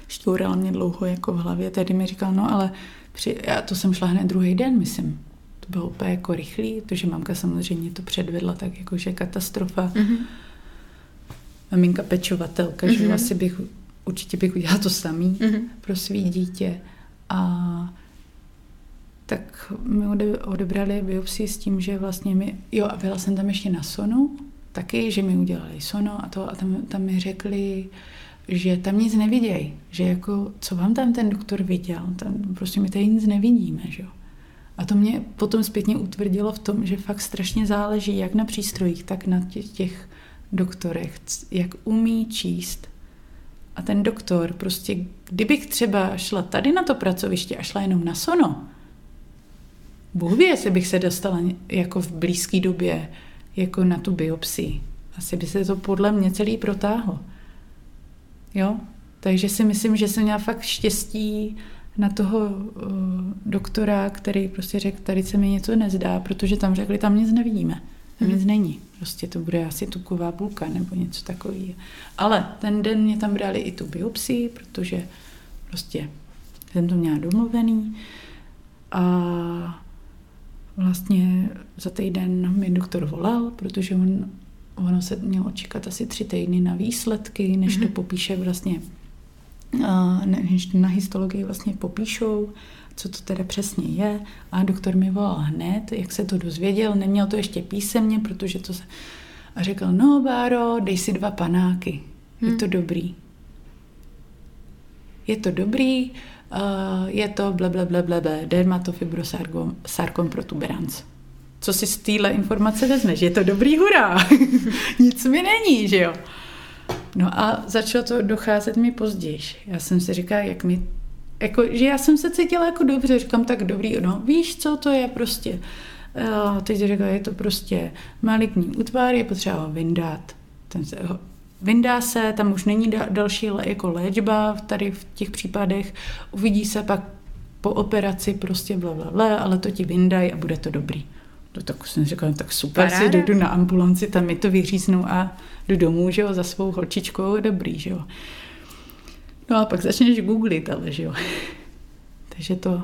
Šťourala mě dlouho jako v hlavě, tedy mi říkal, no ale při, já to jsem šla hned druhý den, myslím. To bylo úplně jako rychlý, protože mamka samozřejmě to předvedla tak jako, že katastrofa. Mm-hmm. Maminka pečovatelka, mm-hmm. že asi bych, určitě bych udělala to samý mm-hmm. pro svý dítě. A tak mi odebrali biopsii s tím, že vlastně mi, jo a byla jsem tam ještě na sonu, taky, že mi udělali sono a to a tam, tam mi řekli, že tam nic nevidějí, že jako, co vám tam ten doktor viděl, tam prostě my tady nic nevidíme, že jo. A to mě potom zpětně utvrdilo v tom, že fakt strašně záleží jak na přístrojích, tak na těch, těch doktorech, jak umí číst. A ten doktor prostě, kdybych třeba šla tady na to pracoviště a šla jenom na sono, Bůh ví, jestli bych se dostala jako v blízké době jako na tu biopsii. Asi by se to podle mě celý protáhlo. Jo? Takže si myslím, že jsem měla fakt štěstí na toho uh, doktora, který prostě řekl, tady se mi něco nezdá, protože tam řekli, tam nic nevidíme. Tam nic není. Prostě to bude asi tuková bulka nebo něco takového. Ale ten den mě tam brali i tu biopsii, protože prostě jsem to měla domluvený. A vlastně za týden mi doktor volal, protože on, ono se mělo čekat asi tři týdny na výsledky, než mm-hmm. to mhm. popíše vlastně, než na histologii vlastně popíšou, co to teda přesně je. A doktor mi volal hned, jak se to dozvěděl, neměl to ještě písemně, protože to se... A řekl, no Báro, dej si dva panáky, je to hmm. dobrý. Je to dobrý, Uh, je to ble, ble, ble, ble, ble dermatofibrosarkom protuberans. Co si z téhle informace vezmeš? Je to dobrý hurá. <laughs> Nic mi není, že jo? No a začalo to docházet mi později. Já jsem si říkala, jak mi jako, že já jsem se cítila jako dobře, říkám tak dobrý, no víš co, to je prostě, uh, teď říká, je to prostě maligní útvar, je potřeba ho vyndat. Ten se ho vyndá se, tam už není da, další jako léčba tady v těch případech, uvidí se pak po operaci prostě bla, bla, bla ale to ti vyndají a bude to dobrý. No, tak jsem říkala, tak super, Paráda. si jdu na ambulanci, tam mi to vyříznou a jdu domů, že jo, za svou holčičkou, dobrý, že jo. No a pak začneš googlit, ale že jo. <laughs> Takže to,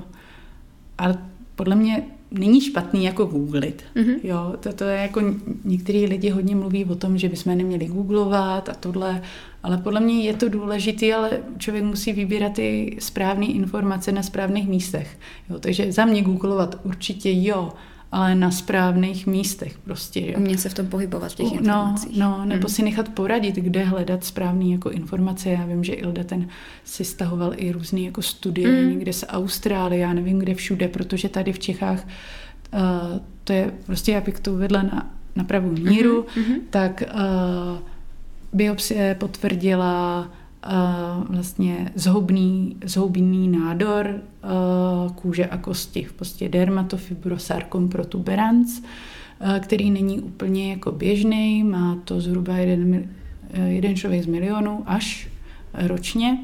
ale podle mě není špatný jako googlit. Mm-hmm. Jo, to, to je jako některý lidi hodně mluví o tom, že bychom neměli googlovat a tohle, ale podle mě je to důležité, ale člověk musí vybírat ty správné informace na správných místech. Jo, takže za mě googlovat určitě jo, ale na správných místech prostě. Jo. Umět se v tom pohybovat v těch no, informacích. No, no nebo hmm. si nechat poradit, kde hledat správné jako informace. Já vím, že Ilda ten si stahoval i různé jako studie, hmm. někde z Austrálie, já nevím, kde všude, protože tady v Čechách uh, to je prostě, abych to uvedla na, na pravou míru, hmm. tak uh, biopsie potvrdila vlastně zhoubný, zhoubný nádor kůže a kosti, v podstatě dermatofibrosarkom protuberans, který není úplně jako běžný, má to zhruba jeden, jeden člověk z milionu až ročně.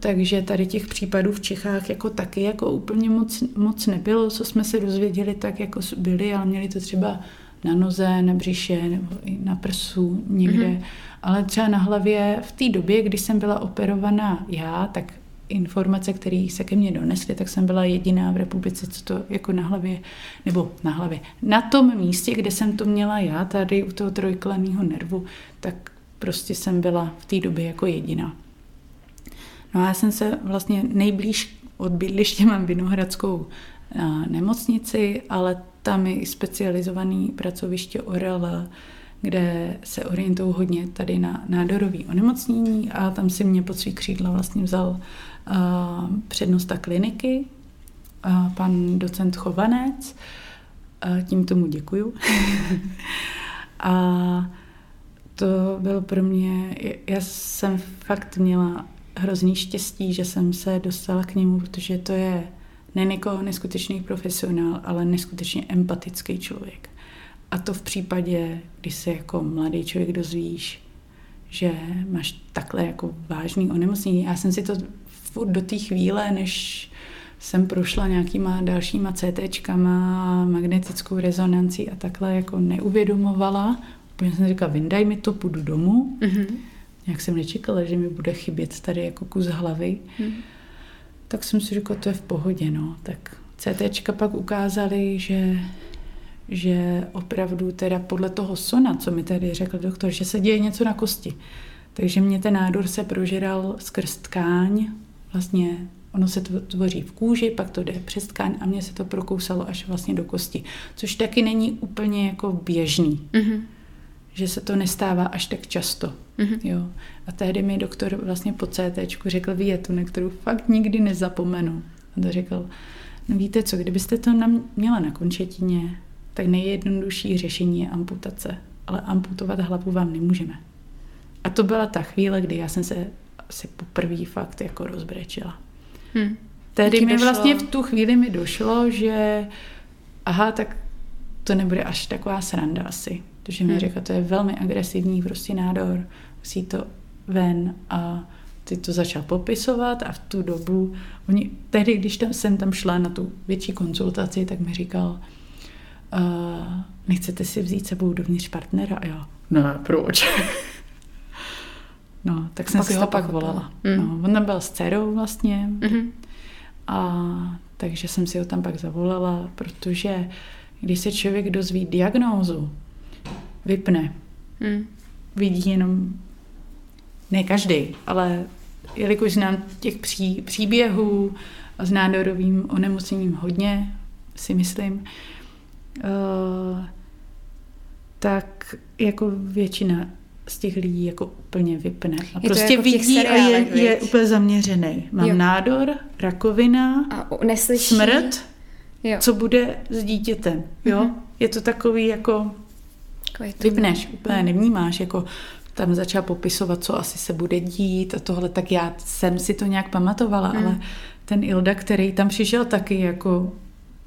Takže tady těch případů v Čechách jako taky jako úplně moc, moc nebylo, co jsme se dozvěděli, tak jako byly, ale měli to třeba na noze, na břiše nebo i na prsu někde. Mm-hmm. Ale třeba na hlavě v té době, kdy jsem byla operovaná já, tak informace, které se ke mně donesly, tak jsem byla jediná v republice, co to jako na hlavě, nebo na hlavě, na tom místě, kde jsem to měla já, tady u toho trojklaného nervu, tak prostě jsem byla v té době jako jediná. No a já jsem se vlastně nejblíž od bydliště mám Vinohradskou nemocnici, ale tam je specializovaný pracoviště ORL, kde se orientují hodně tady na nádorový onemocnění a tam si mě pod svý křídla vlastně vzal uh, přednosta kliniky, uh, pan docent Chovanec, uh, tím tomu děkuju. <laughs> a to bylo pro mě, já jsem fakt měla hrozný štěstí, že jsem se dostala k němu, protože to je ne jako neskutečný profesionál, ale neskutečně empatický člověk. A to v případě, kdy se jako mladý člověk dozvíš, že máš takhle jako vážný onemocnění. Já jsem si to furt do té chvíle, než jsem prošla nějakýma dalšíma CTčkama, magnetickou rezonancí a takhle jako neuvědomovala. Úplně jsem říkala, vyndaj mi to, půjdu domů. Mm-hmm. Jak jsem nečekala, že mi bude chybět tady jako kus hlavy. Mm-hmm tak jsem si říkala, to je v pohodě, no. Tak CTčka pak ukázali, že, že opravdu teda podle toho sona, co mi tady řekl doktor, že se děje něco na kosti. Takže mě ten nádor se prožíral skrz tkáň, vlastně Ono se tvoří v kůži, pak to jde přes tkáň a mně se to prokousalo až vlastně do kosti, což taky není úplně jako běžný. Mm-hmm. Že se to nestává až tak často. Mm-hmm. Jo. A tehdy mi doktor vlastně po CT řekl větu, na kterou fakt nikdy nezapomenu. A to řekl, no víte co, kdybyste to nam měla na končetině, tak nejjednodušší řešení je amputace. Ale amputovat hlavu vám nemůžeme. A to byla ta chvíle, kdy já jsem se asi poprvé fakt jako rozbrečila. Hmm. Tehdy mi vlastně v tu chvíli mi došlo, že aha, tak to nebude až taková sranda asi. Protože mi hmm. řekla, to je velmi agresivní prostě nádor, musí to ven a ty to začal popisovat a v tu dobu, oni, tehdy, když tam, jsem tam šla na tu větší konzultaci, tak mi říkal, uh, nechcete si vzít sebou dovnitř partnera? A já, ne, proč? <laughs> No, tak jsem pak si ho pak volala. Mm. No, on tam byl s dcerou vlastně. Mm-hmm. A takže jsem si ho tam pak zavolala, protože když se člověk dozví diagnózu, vypne. Mm. Vidí jenom, ne každý, ale jelikož znám těch pří, příběhů s nádorovým onemocněním hodně, si myslím, uh, tak jako většina z těch lidí jako úplně vypne. A je prostě jako vidí a je, je úplně zaměřený. Mám jo. nádor, rakovina, a neslyší. smrt, jo. co bude s dítětem. Jo? Mm-hmm. Je to takový jako vypneš, úplně nevnímáš, jako tam začal popisovat, co asi se bude dít a tohle, tak já jsem si to nějak pamatovala, mm. ale ten Ilda, který tam přišel taky jako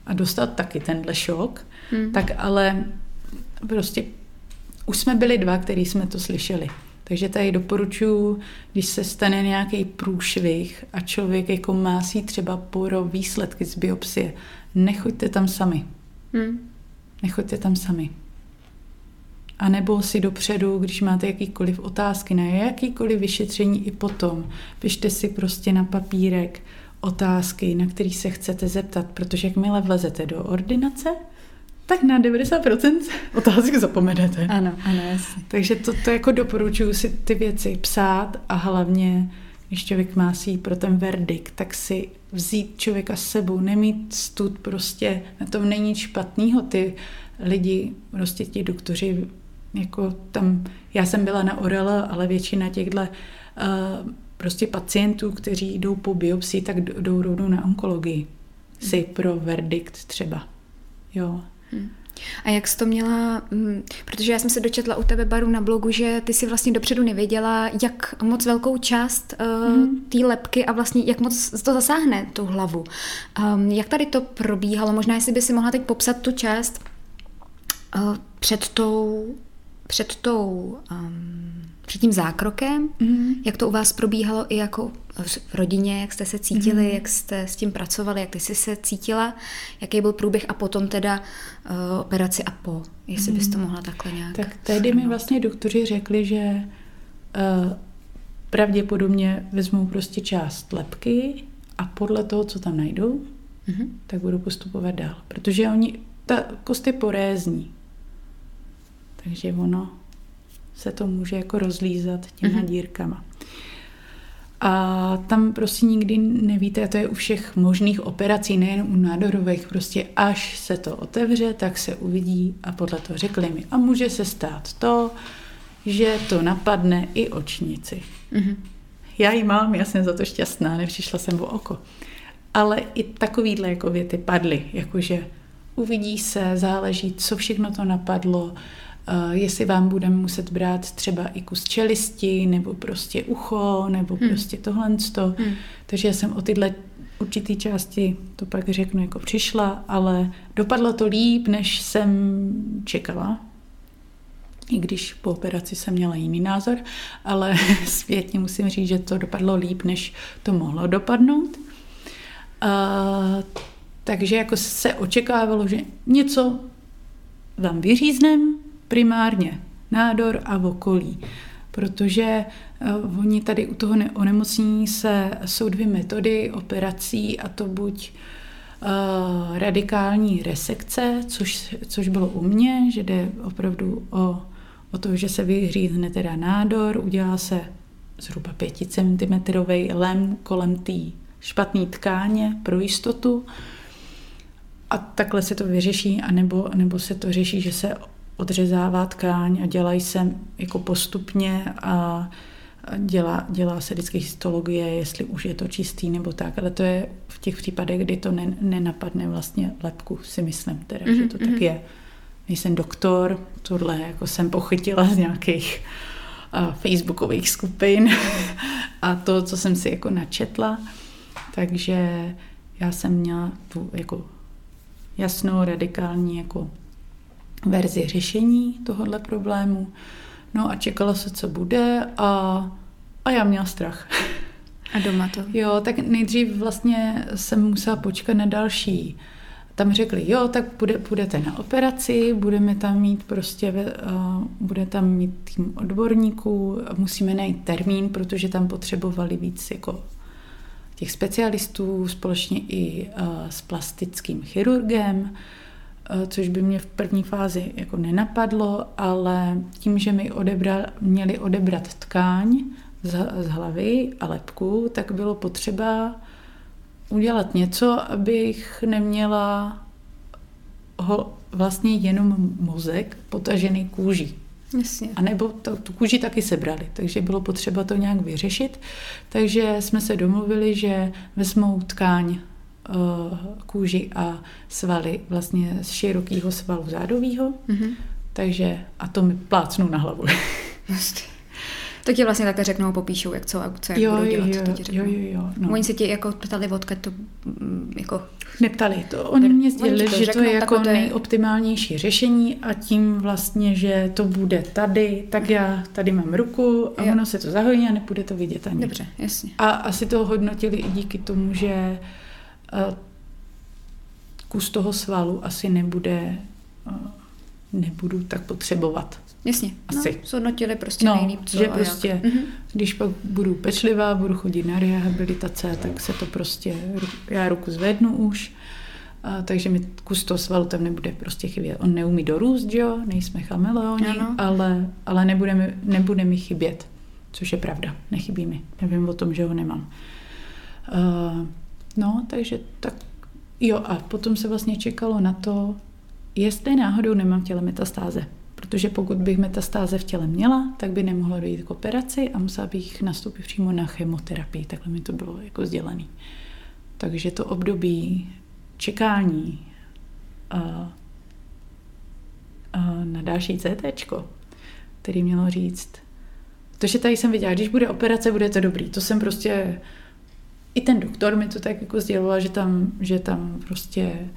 a dostal taky tenhle šok, mm. tak ale prostě už jsme byli dva, který jsme to slyšeli. Takže tady doporučuji, když se stane nějaký průšvih a člověk jako má si třeba poro výsledky z biopsie, nechoďte tam sami. Hmm. Nechoďte tam sami. A nebo si dopředu, když máte jakýkoliv otázky na jakýkoliv vyšetření i potom, pište si prostě na papírek otázky, na který se chcete zeptat, protože jakmile vlezete do ordinace, tak na 90% otázek zapomenete. Ano, ano, jasně. Takže to, to jako doporučuji si ty věci psát a hlavně, když člověk má si pro ten verdikt, tak si vzít člověka s sebou, nemít stud prostě, na tom není nic špatného, ty lidi, prostě ti doktoři, jako tam, já jsem byla na Orela, ale většina těchto uh, prostě pacientů, kteří jdou po biopsii, tak jdou rovnou na onkologii. Si pro verdikt třeba. Jo, a jak jsi to měla, mm, protože já jsem se dočetla u tebe baru na blogu, že ty si vlastně dopředu nevěděla, jak moc velkou část uh, té lepky a vlastně jak moc to zasáhne tu hlavu. Um, jak tady to probíhalo? Možná, jestli by si mohla teď popsat tu část uh, před tou, před tou um, před tím zákrokem, mm. jak to u vás probíhalo i jako v rodině, jak jste se cítili, mm. jak jste s tím pracovali, jak ty jsi se cítila, jaký byl průběh a potom teda uh, operaci a po, jestli mm. bys to mohla takhle nějak Tak tehdy mi vlastně doktoři řekli, že uh, pravděpodobně vezmou prostě část lepky a podle toho, co tam najdou, mm. tak budou postupovat dál. Protože oni, ta kost je porézní. Takže ono se to může jako rozlízat těma mm-hmm. dírkama. A tam prostě nikdy nevíte, a to je u všech možných operací, nejen u nádorových, prostě až se to otevře, tak se uvidí a podle toho řekli mi. A může se stát to, že to napadne i očnici. Mm-hmm. Já ji mám, já jsem za to šťastná, nepřišla jsem o oko. Ale i takovýhle jako věty padly, jakože uvidí se, záleží, co všechno to napadlo, Uh, jestli vám budeme muset brát třeba i kus čelisti, nebo prostě ucho, nebo hmm. prostě tohle. Hmm. Takže já jsem o tyhle určitý části, to pak řeknu, jako přišla, ale dopadlo to líp, než jsem čekala. I když po operaci jsem měla jiný názor, ale <laughs> světně musím říct, že to dopadlo líp, než to mohlo dopadnout. Uh, takže jako se očekávalo, že něco vám vyříznem, primárně nádor a okolí. Protože uh, oni tady u toho onemocnění se jsou dvě metody operací a to buď uh, radikální resekce, což, což bylo u mě, že jde opravdu o, o to, že se vyhřízne teda nádor, udělá se zhruba 5 cm lem kolem té špatný tkáně pro jistotu a takhle se to vyřeší, anebo, nebo se to řeší, že se odřezává tkáň a dělají se jako postupně a dělá, dělá se vždycky histologie, jestli už je to čistý nebo tak, ale to je v těch případech, kdy to ne, nenapadne vlastně lepku, si myslím teda, mm-hmm. že to tak mhm. je. Nejsem doktor, tohle jako jsem pochytila z nějakých uh, facebookových skupin <laughs> a to, co jsem si jako načetla, takže já jsem měla tu jako jasnou, radikální jako verzi řešení tohohle problému. No a čekala se, co bude a, a já měla strach. A doma to? Jo, tak nejdřív vlastně jsem musela počkat na další. Tam řekli, jo, tak bude, budete na operaci, budeme tam mít prostě, uh, bude tam mít tým odborníků, musíme najít termín, protože tam potřebovali víc jako těch specialistů, společně i uh, s plastickým chirurgem. Eh, což by mě v první fázi jako nenapadlo, ale tím, že mi odebra, měli odebrat tkáň z, z hlavy a lepku, tak bylo potřeba udělat něco, abych neměla ho vlastně jenom mozek potažený kůží. Jasně. A nebo to, tu kůži taky sebrali, takže bylo potřeba to nějak vyřešit. Takže jsme se domluvili, že vezmou tkáň Eh, kůži a svaly vlastně z širokého svalu zádového. Mm-hmm. Takže a to mi plácnou na hlavu. <laughs> To ti vlastně takhle řeknou, popíšou, jak co, co jak jo, budou dělat. Jo, to ti jo, jo, jo, no. Oni se ti jako ptali, odkud to mm, jako... Neptali to. Oni mě sdělili, že řeknou, to je jako to je... nejoptimálnější řešení a tím vlastně, že to bude tady, tak já tady mám ruku a jo. ono se to zahojí a nepůjde to vidět ani. Dobře, jasně. A asi to hodnotili i díky tomu, že kus toho svalu asi nebude, nebudu tak potřebovat. Jasně, asi. No, zhodnotili prostě no, nejlíp, co že prostě, jak. Mhm. když pak budu pečlivá, budu chodit na rehabilitace, tak se to prostě, já ruku zvednu už, a, takže mi kus toho svalu tam nebude prostě chybět. On neumí dorůst, jo, nejsme chameleoni, ale, ale nebude, mi, nebude mi chybět, což je pravda, nechybí mi. Nevím o tom, že ho nemám. Uh, No, takže tak jo a potom se vlastně čekalo na to, jestli náhodou nemám těle metastáze. Protože pokud bych metastáze v těle měla, tak by nemohlo dojít k operaci a musela bych nastoupit přímo na chemoterapii. Takhle mi to bylo jako sdělené. Takže to období čekání a, a na další CT, který mělo říct, to, že tady jsem viděla, když bude operace, bude to dobrý. To jsem prostě i ten doktor mi to tak jako sděloval, že tam, že tam prostě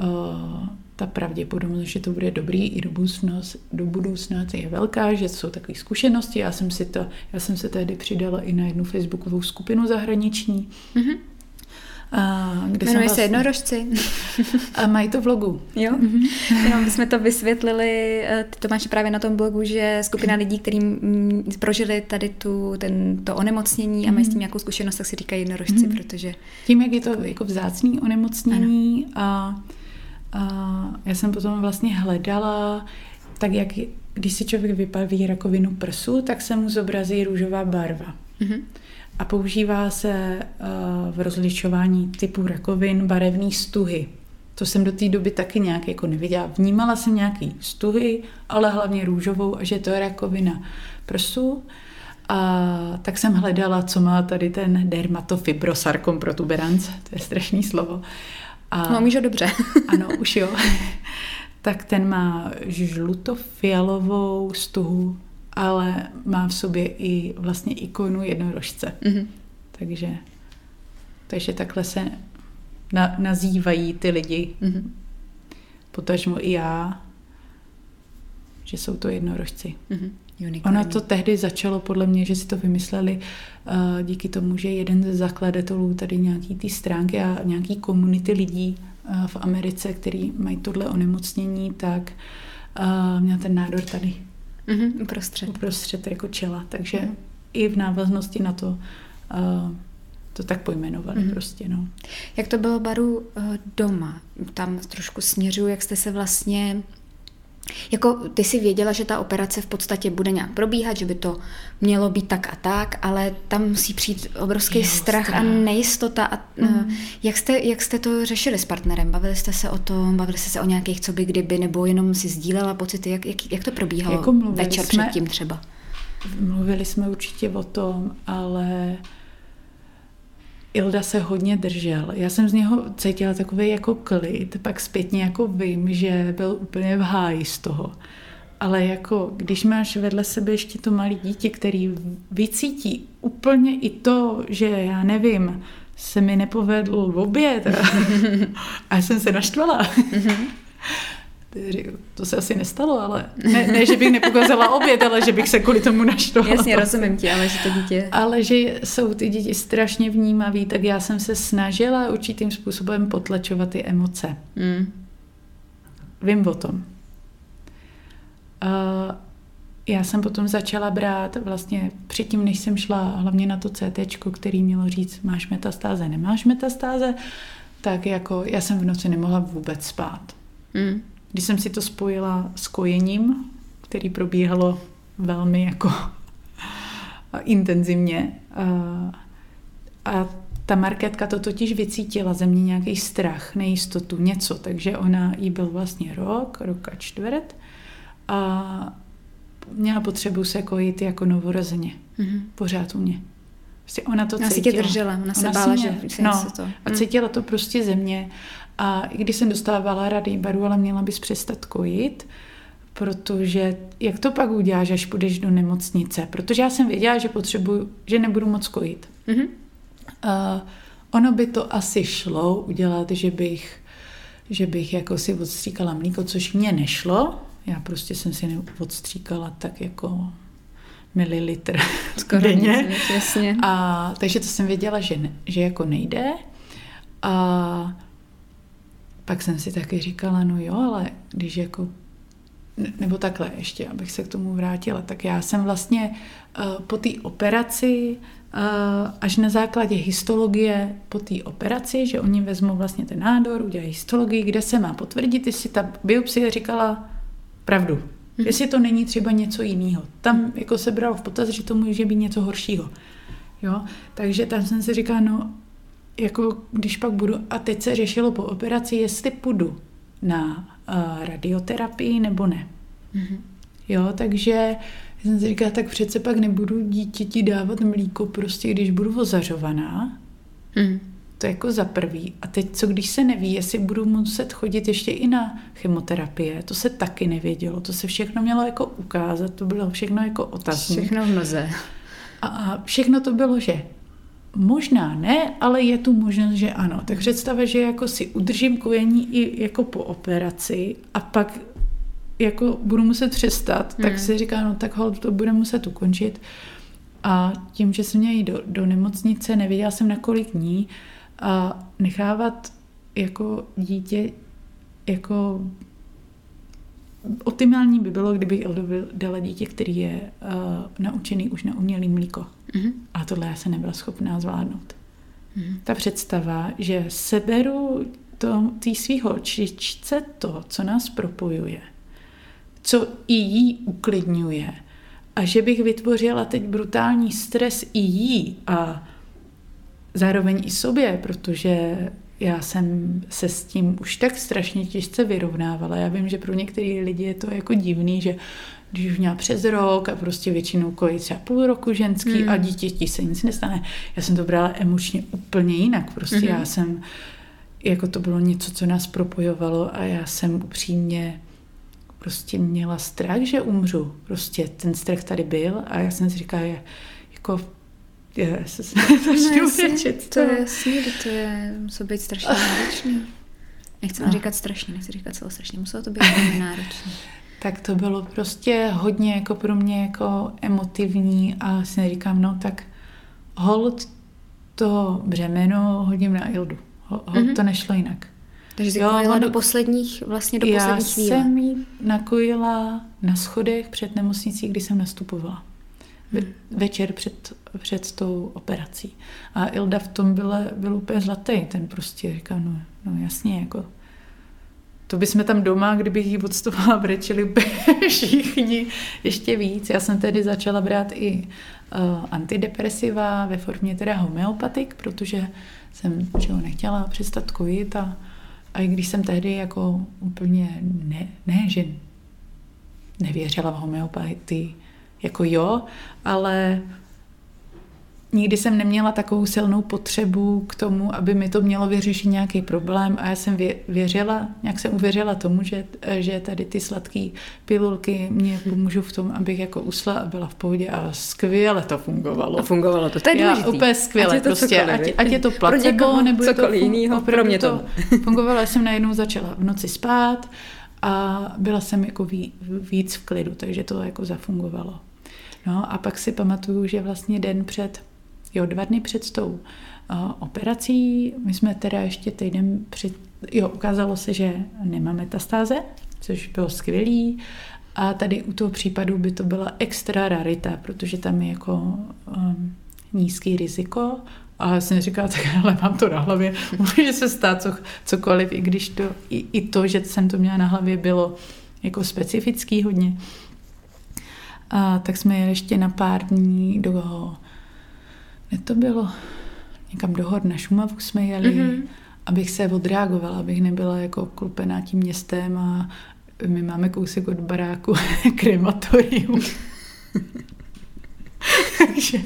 uh, ta pravděpodobnost, že to bude dobrý i do budoucna, do budoucna je velká, že jsou takové zkušenosti. Já jsem si to, já jsem se tehdy přidala i na jednu facebookovou skupinu zahraniční, mm-hmm. A, kde Jmenuje vlastně, se jednorožci. A mají to v blogu. Jo? Mm-hmm. jo, my jsme to vysvětlili, eh, ty to máš právě na tom blogu, že skupina lidí, kteří prožili tady tu, ten, to onemocnění a mají s tím mhm. nějakou zkušenost, tak si říkají jednorožci, mm-hmm. protože... Tím, jak je to jako vzácný onemocnění a, a já jsem potom vlastně hledala, tak jak když si člověk vypaví rakovinu prsu, tak se mu zobrazí růžová barva. Mm-hmm a používá se eh, v rozlišování typu rakovin barevný stuhy. To jsem do té doby taky nějak jako neviděla. Vnímala jsem nějaký stuhy, ale hlavně růžovou a že to je rakovina prsu. A tak jsem hledala, co má tady ten dermatofibrosarkom protuberans, to je strašný slovo. A, no, mížo dobře. <laughs> ano, už jo. tak ten má žlutofialovou stuhu ale má v sobě i vlastně ikonu jednorožce. Mm-hmm. Takže, takže takhle se na, nazývají ty lidi. Mm-hmm. Potažmo i já, že jsou to jednorožci. Mm-hmm. Ono to tehdy začalo podle mě, že si to vymysleli uh, díky tomu, že jeden ze zakladatelů tady nějaký ty stránky a nějaký komunity lidí uh, v Americe, který mají tohle onemocnění, tak uh, měl ten nádor tady. Mm-hmm, uprostřed. Uprostřed jako čela. Takže mm. i v návaznosti na to uh, to tak pojmenovali mm. prostě. No. Jak to bylo baru uh, doma? Tam trošku směřuju, jak jste se vlastně Jako ty si věděla, že ta operace v podstatě bude nějak probíhat, že by to mělo být tak a tak, ale tam musí přijít obrovský Jo, strach, strach. a nejistota. A, mm. jak, jste, jak jste to řešili s partnerem? Bavili jste se o tom, bavili jste se o nějakých co by kdyby, nebo jenom si sdílela pocity? Jak, jak, jak to probíhalo Jako večer jsme- předtím třeba? Mluvili jsme určitě o tom, ale Ilda se hodně držel. Já jsem z něho cítila takový jako klid, pak zpětně jako vím, že byl úplně v háji z toho. Ale jako, když máš vedle sebe ještě to malé dítě, který vycítí úplně i to, že já nevím, se mi nepovedl v oběd a, <laughs> a já jsem se naštvala. To se asi nestalo, ale <laughs> ne, ne že bych nepokazila oběd, ale že bych se kvůli tomu naštvala. Jasně, rozumím ti, ale že to dítě... ale že jsou ty děti strašně vnímaví, tak já jsem se snažila určitým způsobem potlačovat ty emoce. Mm. Vím o tom. Uh, já jsem potom začala brát vlastně předtím, než jsem šla hlavně na to CT, který mělo říct, máš metastáze, nemáš metastáze, tak jako já jsem v noci nemohla vůbec spát. Mm. Když jsem si to spojila s kojením, který probíhalo velmi jako intenzivně, a, a ta marketka to totiž vycítila ze mě nějaký strach, nejistotu, něco, takže ona jí byl vlastně rok, rok a čtvrt a měla potřebu se kojit jako novorozeně. Mm. Pořád u mě. Prostě ona to Ona si cítila. tě držela, ona se Ona si bála, mě- že se no, něco to... a Mm. cítila to prostě ze mě. A i když jsem dostávala rady baru, ale měla bys přestat kojit, protože jak to pak uděláš, až půjdeš do nemocnice? Protože já jsem věděla, že potřebuju, že nebudu moc kojit. Mhm. Uh, ono by to asi šlo udělat, že bych, že bych jako si odstříkala mlíko, což mě nešlo. Já prostě jsem si odstříkala tak jako mililitr <laughs> Skoro denně. nic, nic, jasně. A, takže to jsem věděla, že, ne, že jako nejde. A pak jsem si taky říkala, no jo, ale když jako, ne- nebo takhle ještě, abych se k tomu vrátila, tak já jsem vlastně uh, po té operaci, uh, až na základě histologie po té operaci, že oni vezmou vlastně ten nádor, udělají histologii, kde se má potvrdit, jestli ta biopsie říkala pravdu. Mhm. Jestli to není třeba něco jiného. Tam jako se bralo v potaz, že to může být něco horšího. Jo? Takže tam jsem si říkala, no, jako když pak budu, a teď se řešilo po operaci, jestli půjdu na uh, radioterapii nebo ne. Mhm. Jo, takže jsem si říkala, tak přece pak nebudu dítěti dávat mlíko, prostě když budu ozařovaná, Mm. to je jako za prvý. A teď co, když se neví, jestli budu muset chodit ještě i na chemoterapie, to se taky nevědělo, to se všechno mělo jako ukázat, to bylo všechno jako otazník. Všechno v noze. A, a všechno to bylo, že možná ne, ale je tu možnost, že ano. Tak představa, že jako si udržím kojení i jako po operaci a pak jako budu muset přestat, tak Hmm. si říká, no tak hold, to bude muset ukončit. A tím, že jsem měla jít do, do nemocnice, nevěděla jsem na kolik dní, a nechávat jako dítě jako optimální by bylo, kdybych Eldovi dala dítě, který je uh, naučený už na umělý mlíko. Mhm. A tohle já se nebyla schopná zvládnout. Mhm. Ta představa, že seberu to, tý svýho čičce to, co nás propojuje, co i jí uklidňuje, a že bych vytvořila teď brutální stres i jí a zároveň i sobě, protože já jsem se s tím už tak strašně těžce vyrovnávala. Já vím, že pro některé lidi je to jako divný, že když už měla přes rok a prostě většinou kojí třeba půl roku ženský Hmm. hmm. a dítěti se nic nestane. Já jsem to brala emočně úplně jinak. Prostě Mhm. já jsem, jako to bylo něco, co nás propojovalo a já jsem upřímně prostě měla strach, že umřu. Prostě ten strach tady byl a já jsem si říkala, jako je, se začnu No, řečit. to je jasný, to je, muselo být strašně náročný. Nechci No. říkat strašně, nechci říkat celostrašně, muselo to být velmi náročné. Tak to bylo prostě hodně jako pro mě jako emotivní a si říkám, no tak hold to břemeno hodím na Ildu. Ho- Hold Mhm. to nešlo jinak. Takže jsi Jo, kojila do posledních, vlastně do Já poslední chvíle. jsem jí nakojila na schodech před nemocnicí, kdy jsem nastupovala. Ve, večer před, před tou operací. A Ilda v tom byla, byl úplně zlatý. Ten prostě říkal, no, no jasně, jako to bychom tam doma, kdybych jí odstoupila, <laughs> brečeli všichni ještě víc. Já jsem tedy začala brát i uh, antidepresiva ve formě teda homeopatik, protože jsem že nechtěla přestat kojit a, a i když jsem tehdy jako úplně ne, ne že nevěřila v homeopatii, jako jo, ale nikdy jsem neměla takovou silnou potřebu k tomu, aby mi to mělo vyřešit nějaký problém a já jsem věřila, nějak jsem uvěřila tomu, že, že tady ty sladké pilulky mě pomůžou v tom, abych jako usla a byla v pohodě a skvěle to fungovalo. A fungovalo to, to je Já úplně skvěle, ať je to prostě, cokoliv, ať, ať je to placebo, nebo je to fun, jinýho, pro mě to, to <laughs> fungovalo. Já jsem najednou začala v noci spát a byla jsem jako víc v klidu, takže to jako zafungovalo. No a pak si pamatuju, že vlastně den před Jo, dva dny před tou uh, operací, my jsme teda ještě týden před, jo, ukázalo se, že nemá metastáze, což bylo skvělý. A tady u toho případu by to byla extra rarita, protože tam je jako um, nízký riziko. A já jsem říkala, tak ale mám to na hlavě, <laughs> může se stát co, cokoliv, i když to, i, i to, že jsem to měla na hlavě, bylo jako specifický hodně. A tak jsme jeli ještě na pár dní do kde to bylo? Někam do hor na Šumavu jsme jeli, mm-hmm. abych se odreagovala, abych nebyla jako klupená tím městem a my máme kousek od baráku <laughs> krematorium. <laughs> takže,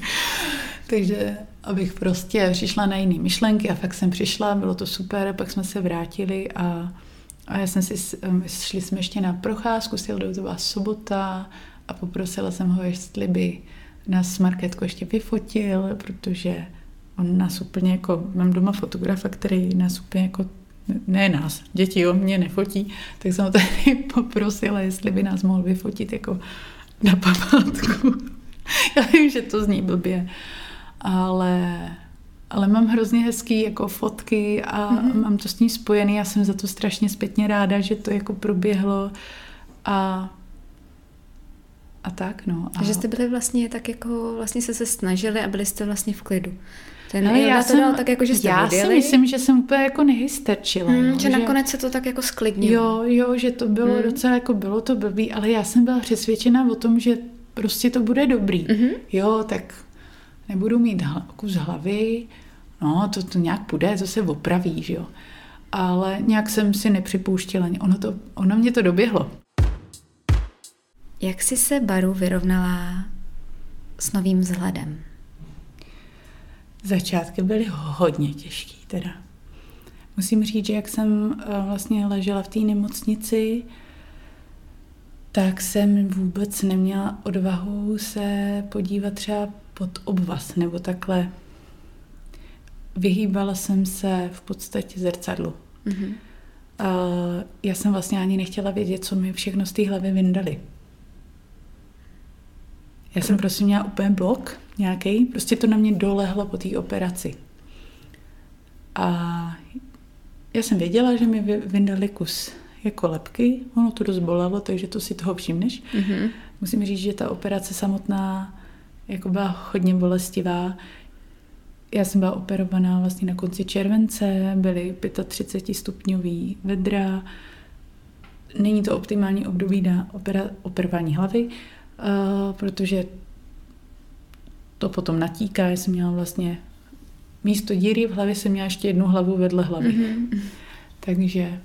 takže abych prostě přišla na jiné myšlenky a fakt jsem přišla, bylo to super, pak jsme se vrátili a, a já jsem si, šli jsme ještě na procházku, to byla sobota a poprosila jsem ho, jestli by nás Markétko ještě vyfotil, protože on nás úplně jako, mám doma fotografa, který nás úplně jako, ne nás, děti o mě nefotí, tak jsem ho tady <laughs> poprosila, jestli by nás mohl vyfotit jako na památku. <laughs> Já vím, že to zní blbě, ale, ale mám hrozně hezký jako fotky a mm-hmm. mám to s ním spojený. Já jsem za to strašně zpětně ráda, že to jako proběhlo a a tak, no. A... Že jste byli vlastně tak jako, vlastně se se snažili a byli jste vlastně v klidu. Ten Ale já to jsem, tak jako, že jste já si myslím, že jsem úplně jako nehysterčila. Hmm, no, že, že nakonec se to tak jako sklidnilo. Jo, jo, že to bylo hmm. docela jako bylo to blbý, ale já jsem byla přesvědčena o tom, že prostě to bude dobrý. Hmm. Jo, tak nebudu mít hla, kus hlavy, no to, to nějak půjde, to se opraví, že jo. Ale nějak jsem si nepřipouštila, ono, to, ono mě to doběhlo. Jak jsi se Baru vyrovnala s novým vzhledem? Začátky byly hodně těžký teda. Musím říct, že jak jsem eh, vlastně ležela v té nemocnici, tak jsem vůbec neměla odvahu se podívat třeba pod obvaz nebo takhle. Vyhýbala jsem se v podstatě zrcadlu. Mm-hmm. A já jsem vlastně ani nechtěla vědět, co mi všechno z té hlavy vyndali. Já jsem prostě měla úplně blok nějaký, prostě to na mě dolehlo po té operaci. A já jsem věděla, že mi vyndali kus jako lepky, ono to dost bolelo, takže to si toho všimneš. Mm-hmm. Musím říct, že ta operace samotná jako byla hodně bolestivá. Já jsem byla operovaná vlastně na konci července, byly 35 stupňový vedra. Není to optimální období na opera, operování hlavy, protože to potom natíká. Já jsem měla vlastně místo díry v hlavě jsem měla ještě jednu hlavu vedle hlavy. Mm-hmm. Takže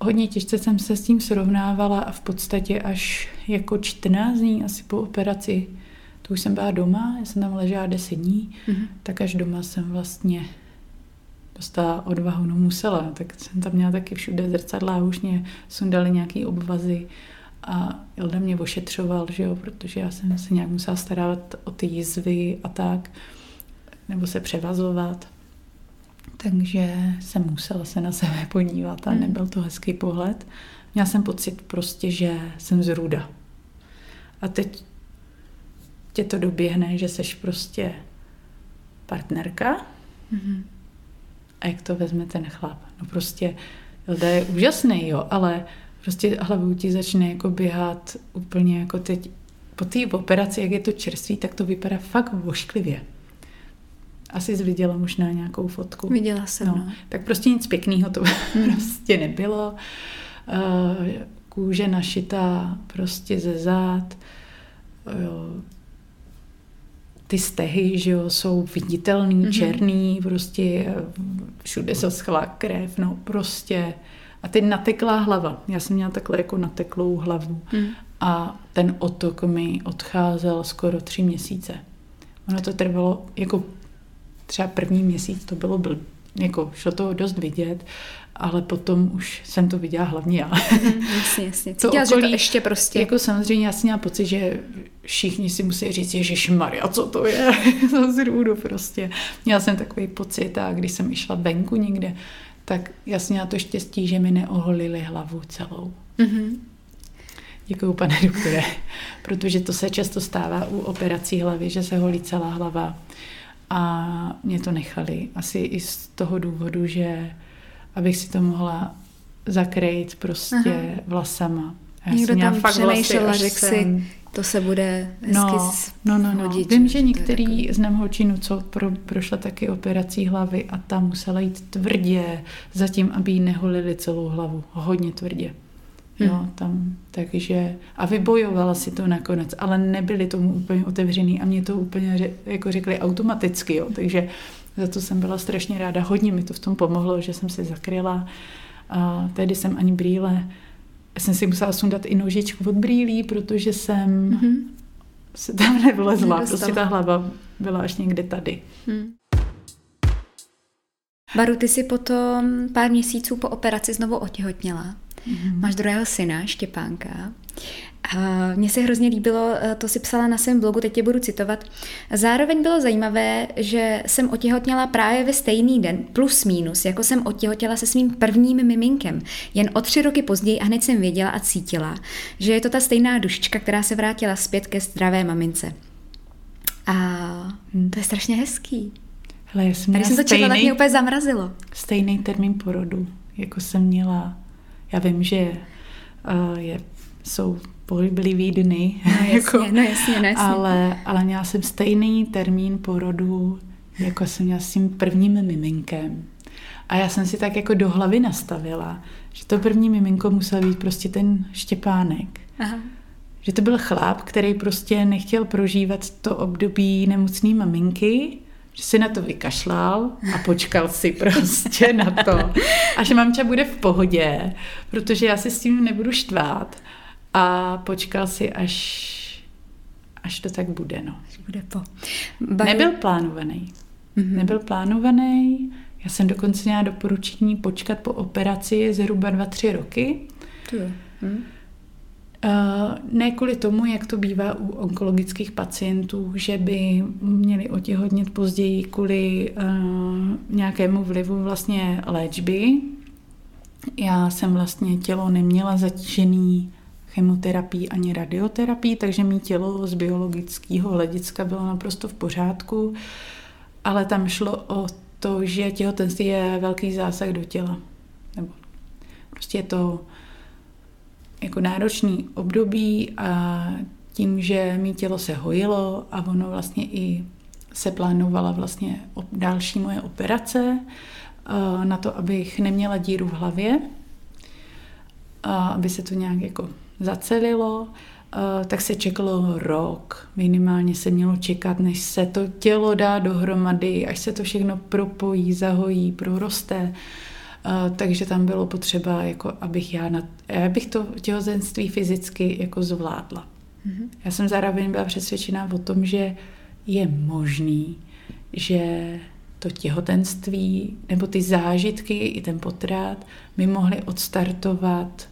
hodně těžce jsem se s tím srovnávala a v podstatě až jako 14 dní asi po operaci, to už jsem byla doma, já jsem tam ležela 10 dní, mm-hmm. tak až doma jsem vlastně dostala odvahu, no musela, tak jsem tam měla taky všude zrcadla, už mě sundali nějaký obvazy, a Ilda mě ošetřoval, že jo, protože já jsem se nějak musela starat o ty jizvy a tak, nebo se převazovat. Takže jsem musela se na sebe podívat a hmm. nebyl to hezký pohled. Měla jsem pocit prostě, že jsem zrůda. A teď tě to doběhne, že seš prostě partnerka mm-hmm. a jak to vezme ten chlap. No prostě Ilda je úžasný, jo, ale prostě hlavou ti začne jako běhat úplně jako teď po té operaci, jak je to čerství, tak to vypadá fakt vošklivě. asi jsi viděla možná nějakou fotku. Viděla jsem, no. no. Tak prostě nic pěkného to hmm. <laughs> prostě nebylo. Uh, kůže našitá prostě ze zád. Jo. Ty stehy, že jo, jsou viditelný, mm-hmm. černý, prostě všude se schla krev, no prostě. A teď nateklá hlava. Já jsem měla takhle jako nateklou hlavu. Mm. A ten otok mi odcházel skoro tři měsíce. Ono to trvalo jako třeba první měsíc, to bylo byl, jako šlo to dost vidět, ale potom už jsem to viděla hlavně já. Mhm, jasně, jasně. <laughs> Cítila, to okolí, že to ještě prostě... Jako samozřejmě já jsem měla pocit, že všichni si musí říct, Ježíš Maria, co to je? <laughs> zrůdu prostě. Měla jsem takový pocit a když jsem išla venku někde, tak jsem měla to štěstí, že mi neoholili hlavu celou. Mm-hmm. Děkuju, pane doktore, protože to se často stává u operací hlavy, že se holí celá hlava. A mě to nechali. Asi i z toho důvodu, že abych si to mohla zakrýt prostě Aha. vlasama. Já Někdo tam přemýšlel a řekl si, to se bude hezky no, no, no, no. Vím, že některý znám holčinu, co pro, prošla taky operací hlavy a tam musela jít tvrdě zatím, aby jí neholili celou hlavu. Hodně tvrdě. Jo, hmm. tam, takže, a vybojovala si to nakonec, ale nebyli tomu úplně otevřený a mě to úplně jako řekli automaticky, jo, takže za to jsem byla strašně ráda. Hodně mi to v tom pomohlo, že jsem si zakryla. A tehdy jsem ani brýle, já jsem si musela sundat i nožičku od brýlí, protože jsem mm-hmm. se tam nevlezla. Prostě ta hlava byla až někde tady. Hmm. Baru, ty si potom pár měsíců po operaci znovu otěhotněla. Mm-hmm. Máš druhého syna, Štěpánka. A mně se hrozně líbilo, eh, to si psala na svém blogu, teď tě budu citovat. Zároveň bylo zajímavé, že jsem otěhotněla právě ve stejný den, plus minus, jako jsem otěhotněla se svým prvním miminkem. Jen o tři roky později a hned jsem věděla a cítila, že je to ta stejná dušička, která se vrátila zpět ke zdravé mamince. A hm, to je strašně hezký. Hele, já jsem Když jsem to četla, tak mě úplně zamrazilo. Stejný termín porodu, jako jsem měla. Já vím, že uh, je, jsou pohyblivý dny. No jasně, jako, no jasně, no jasně. Ale, ale měla jsem stejný termín porodu, jako jsem měla s tím prvním miminkem. A já jsem si tak jako do hlavy nastavila, že to první miminko musel být prostě ten Štěpánek. Aha. Že to byl chlap, který prostě nechtěl prožívat to období nemocné maminky, že si na to vykašlal a počkal si prostě na to. A že mamča bude v pohodě, protože já si s tím nebudu štvát a počkal si, až, až to tak bude. No. Bude po. Baru... Nebyl plánovaný. Mm-hmm. Nebyl plánovaný. Já jsem dokonce měla doporučení počkat po operaci zhruba 2-3 roky. To je. Hm. Uh, ne kvůli tomu, jak to bývá u onkologických pacientů, že by měli otěhotnět později kvůli uh, nějakému vlivu vlastně léčby. Já jsem vlastně tělo neměla zatížený chemoterapii ani radioterapii, takže mý tělo z biologického hlediska bylo naprosto v pořádku, ale tam šlo o to, že těhotenství je velký zásah do těla. Nebo prostě je to jako náročný období a tím, že mý tělo se hojilo a ono vlastně i se plánovala vlastně další moje operace na to, abych neměla díru v hlavě, aby se to nějak jako zacelilo, tak se čekalo rok. Minimálně se mělo čekat, než se to tělo dá dohromady, až se to všechno propojí, zahojí, proroste. Eh, takže tam bylo potřeba, jako abych já, na, abych to těhotenství fyzicky jako zvládla. Mm-hmm. Já jsem zároveň byla přesvědčená o tom, že je možný, že to těhotenství nebo ty zážitky i ten potrát mi mohly odstartovat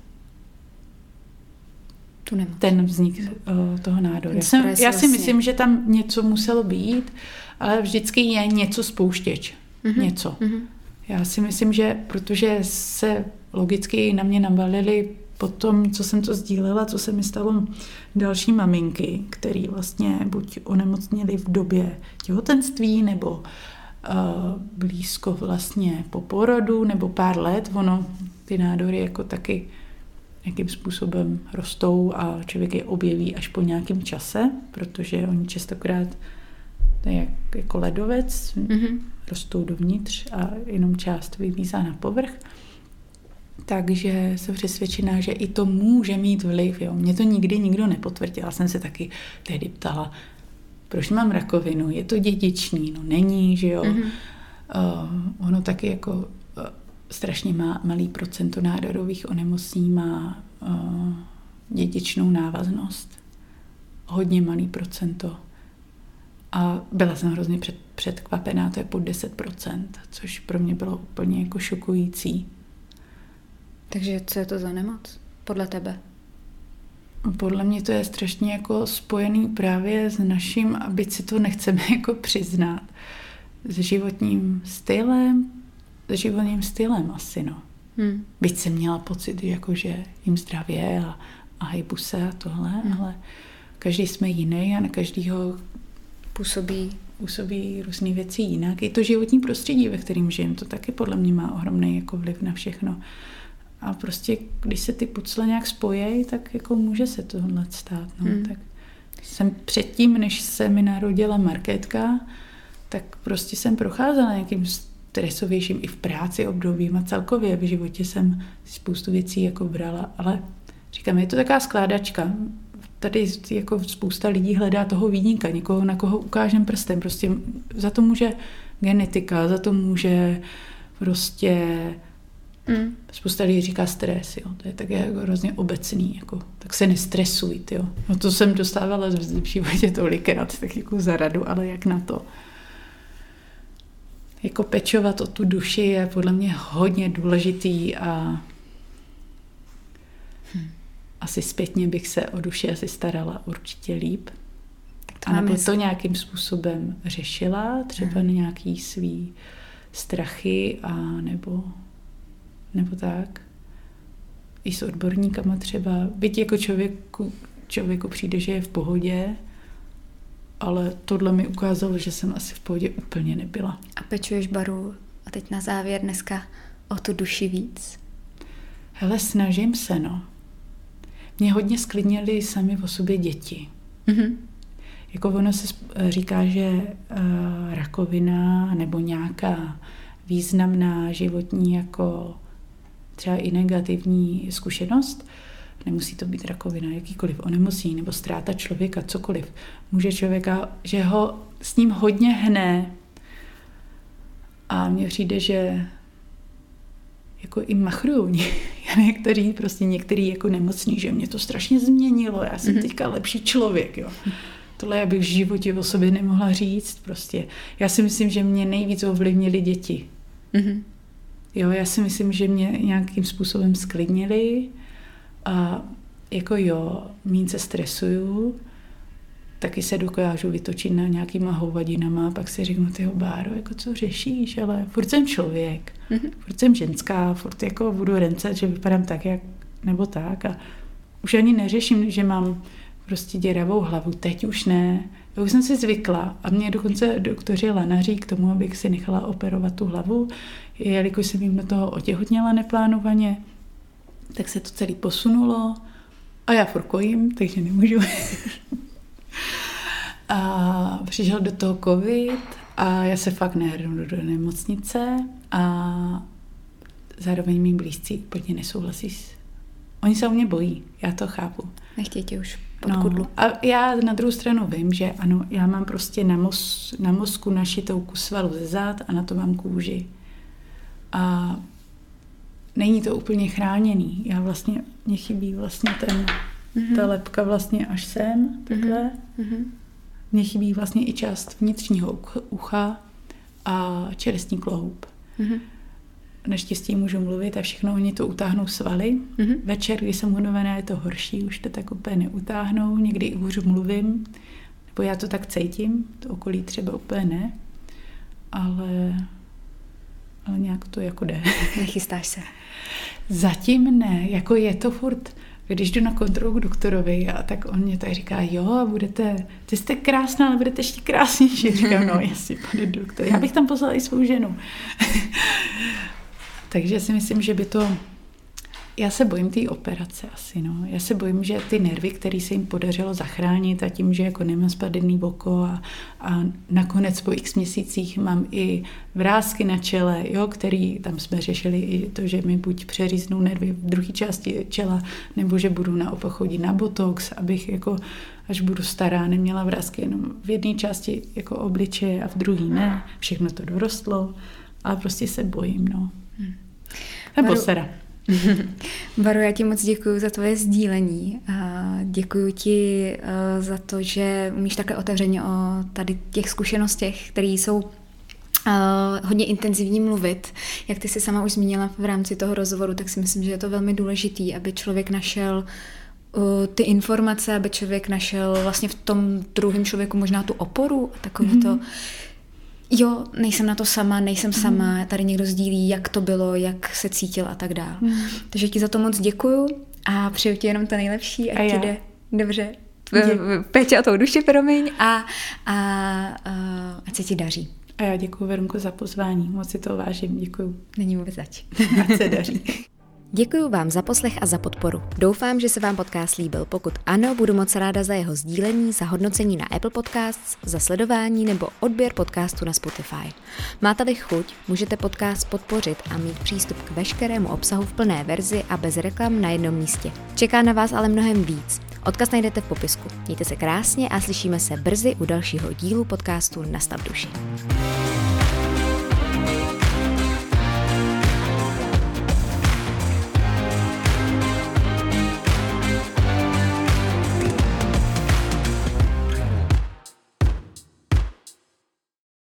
tu nemoc. ten vznik uh, toho nádoru. Já, já si myslím, že tam něco muselo být, ale vždycky je něco spouštěč. Mm-hmm. Něco. Mm-hmm. Já si myslím, že protože se logicky na mě nabalili po tom, co jsem to sdílela, co se mi stalo další maminky, které vlastně buď onemocněly v době těhotenství, nebo uh, blízko vlastně po porodu, nebo pár let. Ono, ty nádory jako taky nějakým způsobem rostou a člověk je objeví až po nějakém čase, protože oni častokrát to je jak, jako ledovec, mm-hmm. Rostou dovnitř a jenom část vymízá na povrch. Takže jsem přesvědčená, že i to může mít vliv. Jo. Mě to nikdy nikdo nepotvrdil. Já jsem se taky tehdy ptala, proč mám rakovinu, je to dědičný, no není, že jo. Mm-hmm. Uh, ono taky jako uh, strašně má malý procento nádorových onemocní má uh, dědičnou návaznost. Hodně malý procento. A byla jsem hrozně před, předkvapená, to je pod 10%, což pro mě bylo úplně jako šokující. Takže co je to za nemoc podle tebe? Podle mě to je strašně jako spojený právě s naším, a byť si to nechceme <laughs> jako přiznat, s životním stylem, s životním stylem asi, no. Hmm. Byť jsem měla pocit, jako, že jim zdravě a, a hejbu se a tohle, hmm. ale každý jsme jiný a na každýho působí působí různé věci jinak. I to životní prostředí, ve kterém žijem, to taky podle mě má ohromný jako vliv na všechno. A prostě, když se ty pucle nějak spojejí, tak jako může se tohle stát. No. Hmm. Tak jsem předtím, než se mi narodila Markétka, tak prostě jsem procházela nějakým stresovějším i v práci obdobím a celkově v životě jsem spoustu věcí jako brala, ale říkám, je to taková skládačka. Tady jako spousta lidí hledá toho výjimka, někoho, na koho ukážem prstem. Prostě za to může genetika, za to může prostě Mm. Spousta lidí říká stres, jo. to je tak jako hrozně obecný, jako, tak se nestresuj, jo. No to jsem dostávala v životě tolikrát, tak jako za radu, ale jak na to. Jako pečovat o tu duši je podle mě hodně důležitý a. asi zpětně bych se o duši asi starala určitě líp. A nebo to nějakým způsobem řešila, třeba hmm. nějaký svý strachy a nebo nebo tak. I s odborníkama třeba. Byť jako člověku, člověku přijde, že je v pohodě, ale tohle mi ukázalo, že jsem asi v pohodě úplně nebyla. A pečuješ baru a teď na závěr dneska o tu duši víc? Hele, snažím se, no. Mě hodně sklidnili sami o sobě děti. Mm-hmm. Jako ono se říká, že uh, rakovina nebo nějaká významná životní jako třeba i negativní zkušenost, nemusí to být rakovina, jakýkoliv onemocnění nebo ztráta člověka, cokoliv, může člověka, že ho s ním hodně hne a mně přijde, že jako i machrují <laughs> některý, prostě některý jako nemocný, že mě to strašně změnilo, já jsem mm-hmm. teďka lepší člověk, jo. Tohle já bych v životě o sobě nemohla říct, prostě. Já si myslím, že mě nejvíc ovlivnili děti. Mm-hmm. Jo, já si myslím, že mě nějakým způsobem sklidnili a jako jo, mín se stresuju, taky se dokážu vytočit na nějakýma hovadinama a pak si řeknu, ty Báro, jako co řešíš, ale furt jsem člověk, mm-hmm. furt jsem ženská, furt jako budu rence, že vypadám tak, jak, nebo tak a už ani neřeším, že mám prostě děravou hlavu, teď už ne, já už jsem si zvykla a mě dokonce doktoři lanaří k tomu, abych si nechala operovat tu hlavu, jelikož jsem jim do toho otěhotněla neplánovaně, tak se to celý posunulo a já furkojím, takže nemůžu. <laughs> a přišel do toho covid a já se fakt nehrnu do nemocnice a zároveň mým blízcí úplně nesouhlasí. Oni se o mě bojí, já to chápu. Nechtějí tě už pod no, kudlu. A já na druhou stranu vím, že ano, já mám prostě na, mos, na mozku našitou kus svalu ze zad a na to mám kůži. A není to úplně chráněný. Já vlastně, mě chybí vlastně ten, mm-hmm. ta lepka vlastně až sem, takhle. Mm-hmm. Mně chybí vlastně i část vnitřního ucha a čelistní kloub. Mm-hmm. Naštěstí můžu mluvit a všechno oni to utáhnou svaly. Mm-hmm. Večer, když jsem unavená, je to horší, už to tak úplně neutáhnou, někdy i hůř mluvím, nebo já to tak cítím, to okolí třeba úplně ne, ale ale nějak to jako jde. Nechystáš se? Zatím ne, jako je to furt, když jdu na kontrolu k doktorovi, a tak on mě tak říká, jo, a budete, ty jste krásná, ale budete ještě krásnější. Říkám, no, jasně, pane doktor. Já bych tam poslala i svou ženu. <laughs> Takže si myslím, že by to Já se bojím té operace asi, no. Já se bojím, že ty nervy, které se jim podařilo zachránit a tím, že jako nemám spadený oko a, a nakonec po x měsících mám i vrázky na čele, jo, který tam jsme řešili i to, že mi buď přeříznou nervy v druhé části čela, nebo že budu naopak chodit na botox, abych jako až budu stará, neměla vrázky jenom v jedné části jako obličeje a v druhé ne. Všechno to dorostlo, ale prostě se bojím, no. Hmm. Nebo Maru... sera. Baru, já ti moc děkuji za tvoje sdílení děkuji ti eh, za to, že umíš také otevřeně o tady těch zkušenostech, které jsou uh, hodně intenzivní mluvit. Jak ty si sama už zmínila v rámci toho rozhovoru, tak si myslím, že je to velmi důležitý, aby člověk našel uh, ty informace, aby člověk našel vlastně v tom druhém člověku možná tu oporu a takový mm-hmm. to jo, nejsem na to sama, nejsem mm. sama, tady někdo sdílí, jak to bylo, jak se cítil a tak dále. Mm. Takže ti za to moc děkuju a přeju ti jenom to nejlepší, ať ti jde dobře. Péče o tou duši, promiň, a, a, a ať se ti daří. A já děkuji Veronko za pozvání, moc si to vážím, děkuji. Není vůbec zač. Ať se daří. <laughs> Děkuji vám za poslech a za podporu. Doufám, že se vám podcast líbil. Pokud ano, budu moc ráda za jeho sdílení, za hodnocení na Apple Podcasts, za sledování nebo odběr podcastu na Spotify. Máte-li chuť, můžete podcast podpořit a mít přístup k veškerému obsahu v plné verzi a bez reklam na jednom místě. Čeká na vás ale mnohem víc. Odkaz najdete v popisku. Mějte se krásně a slyšíme se brzy u dalšího dílu podcastu Nastav duši.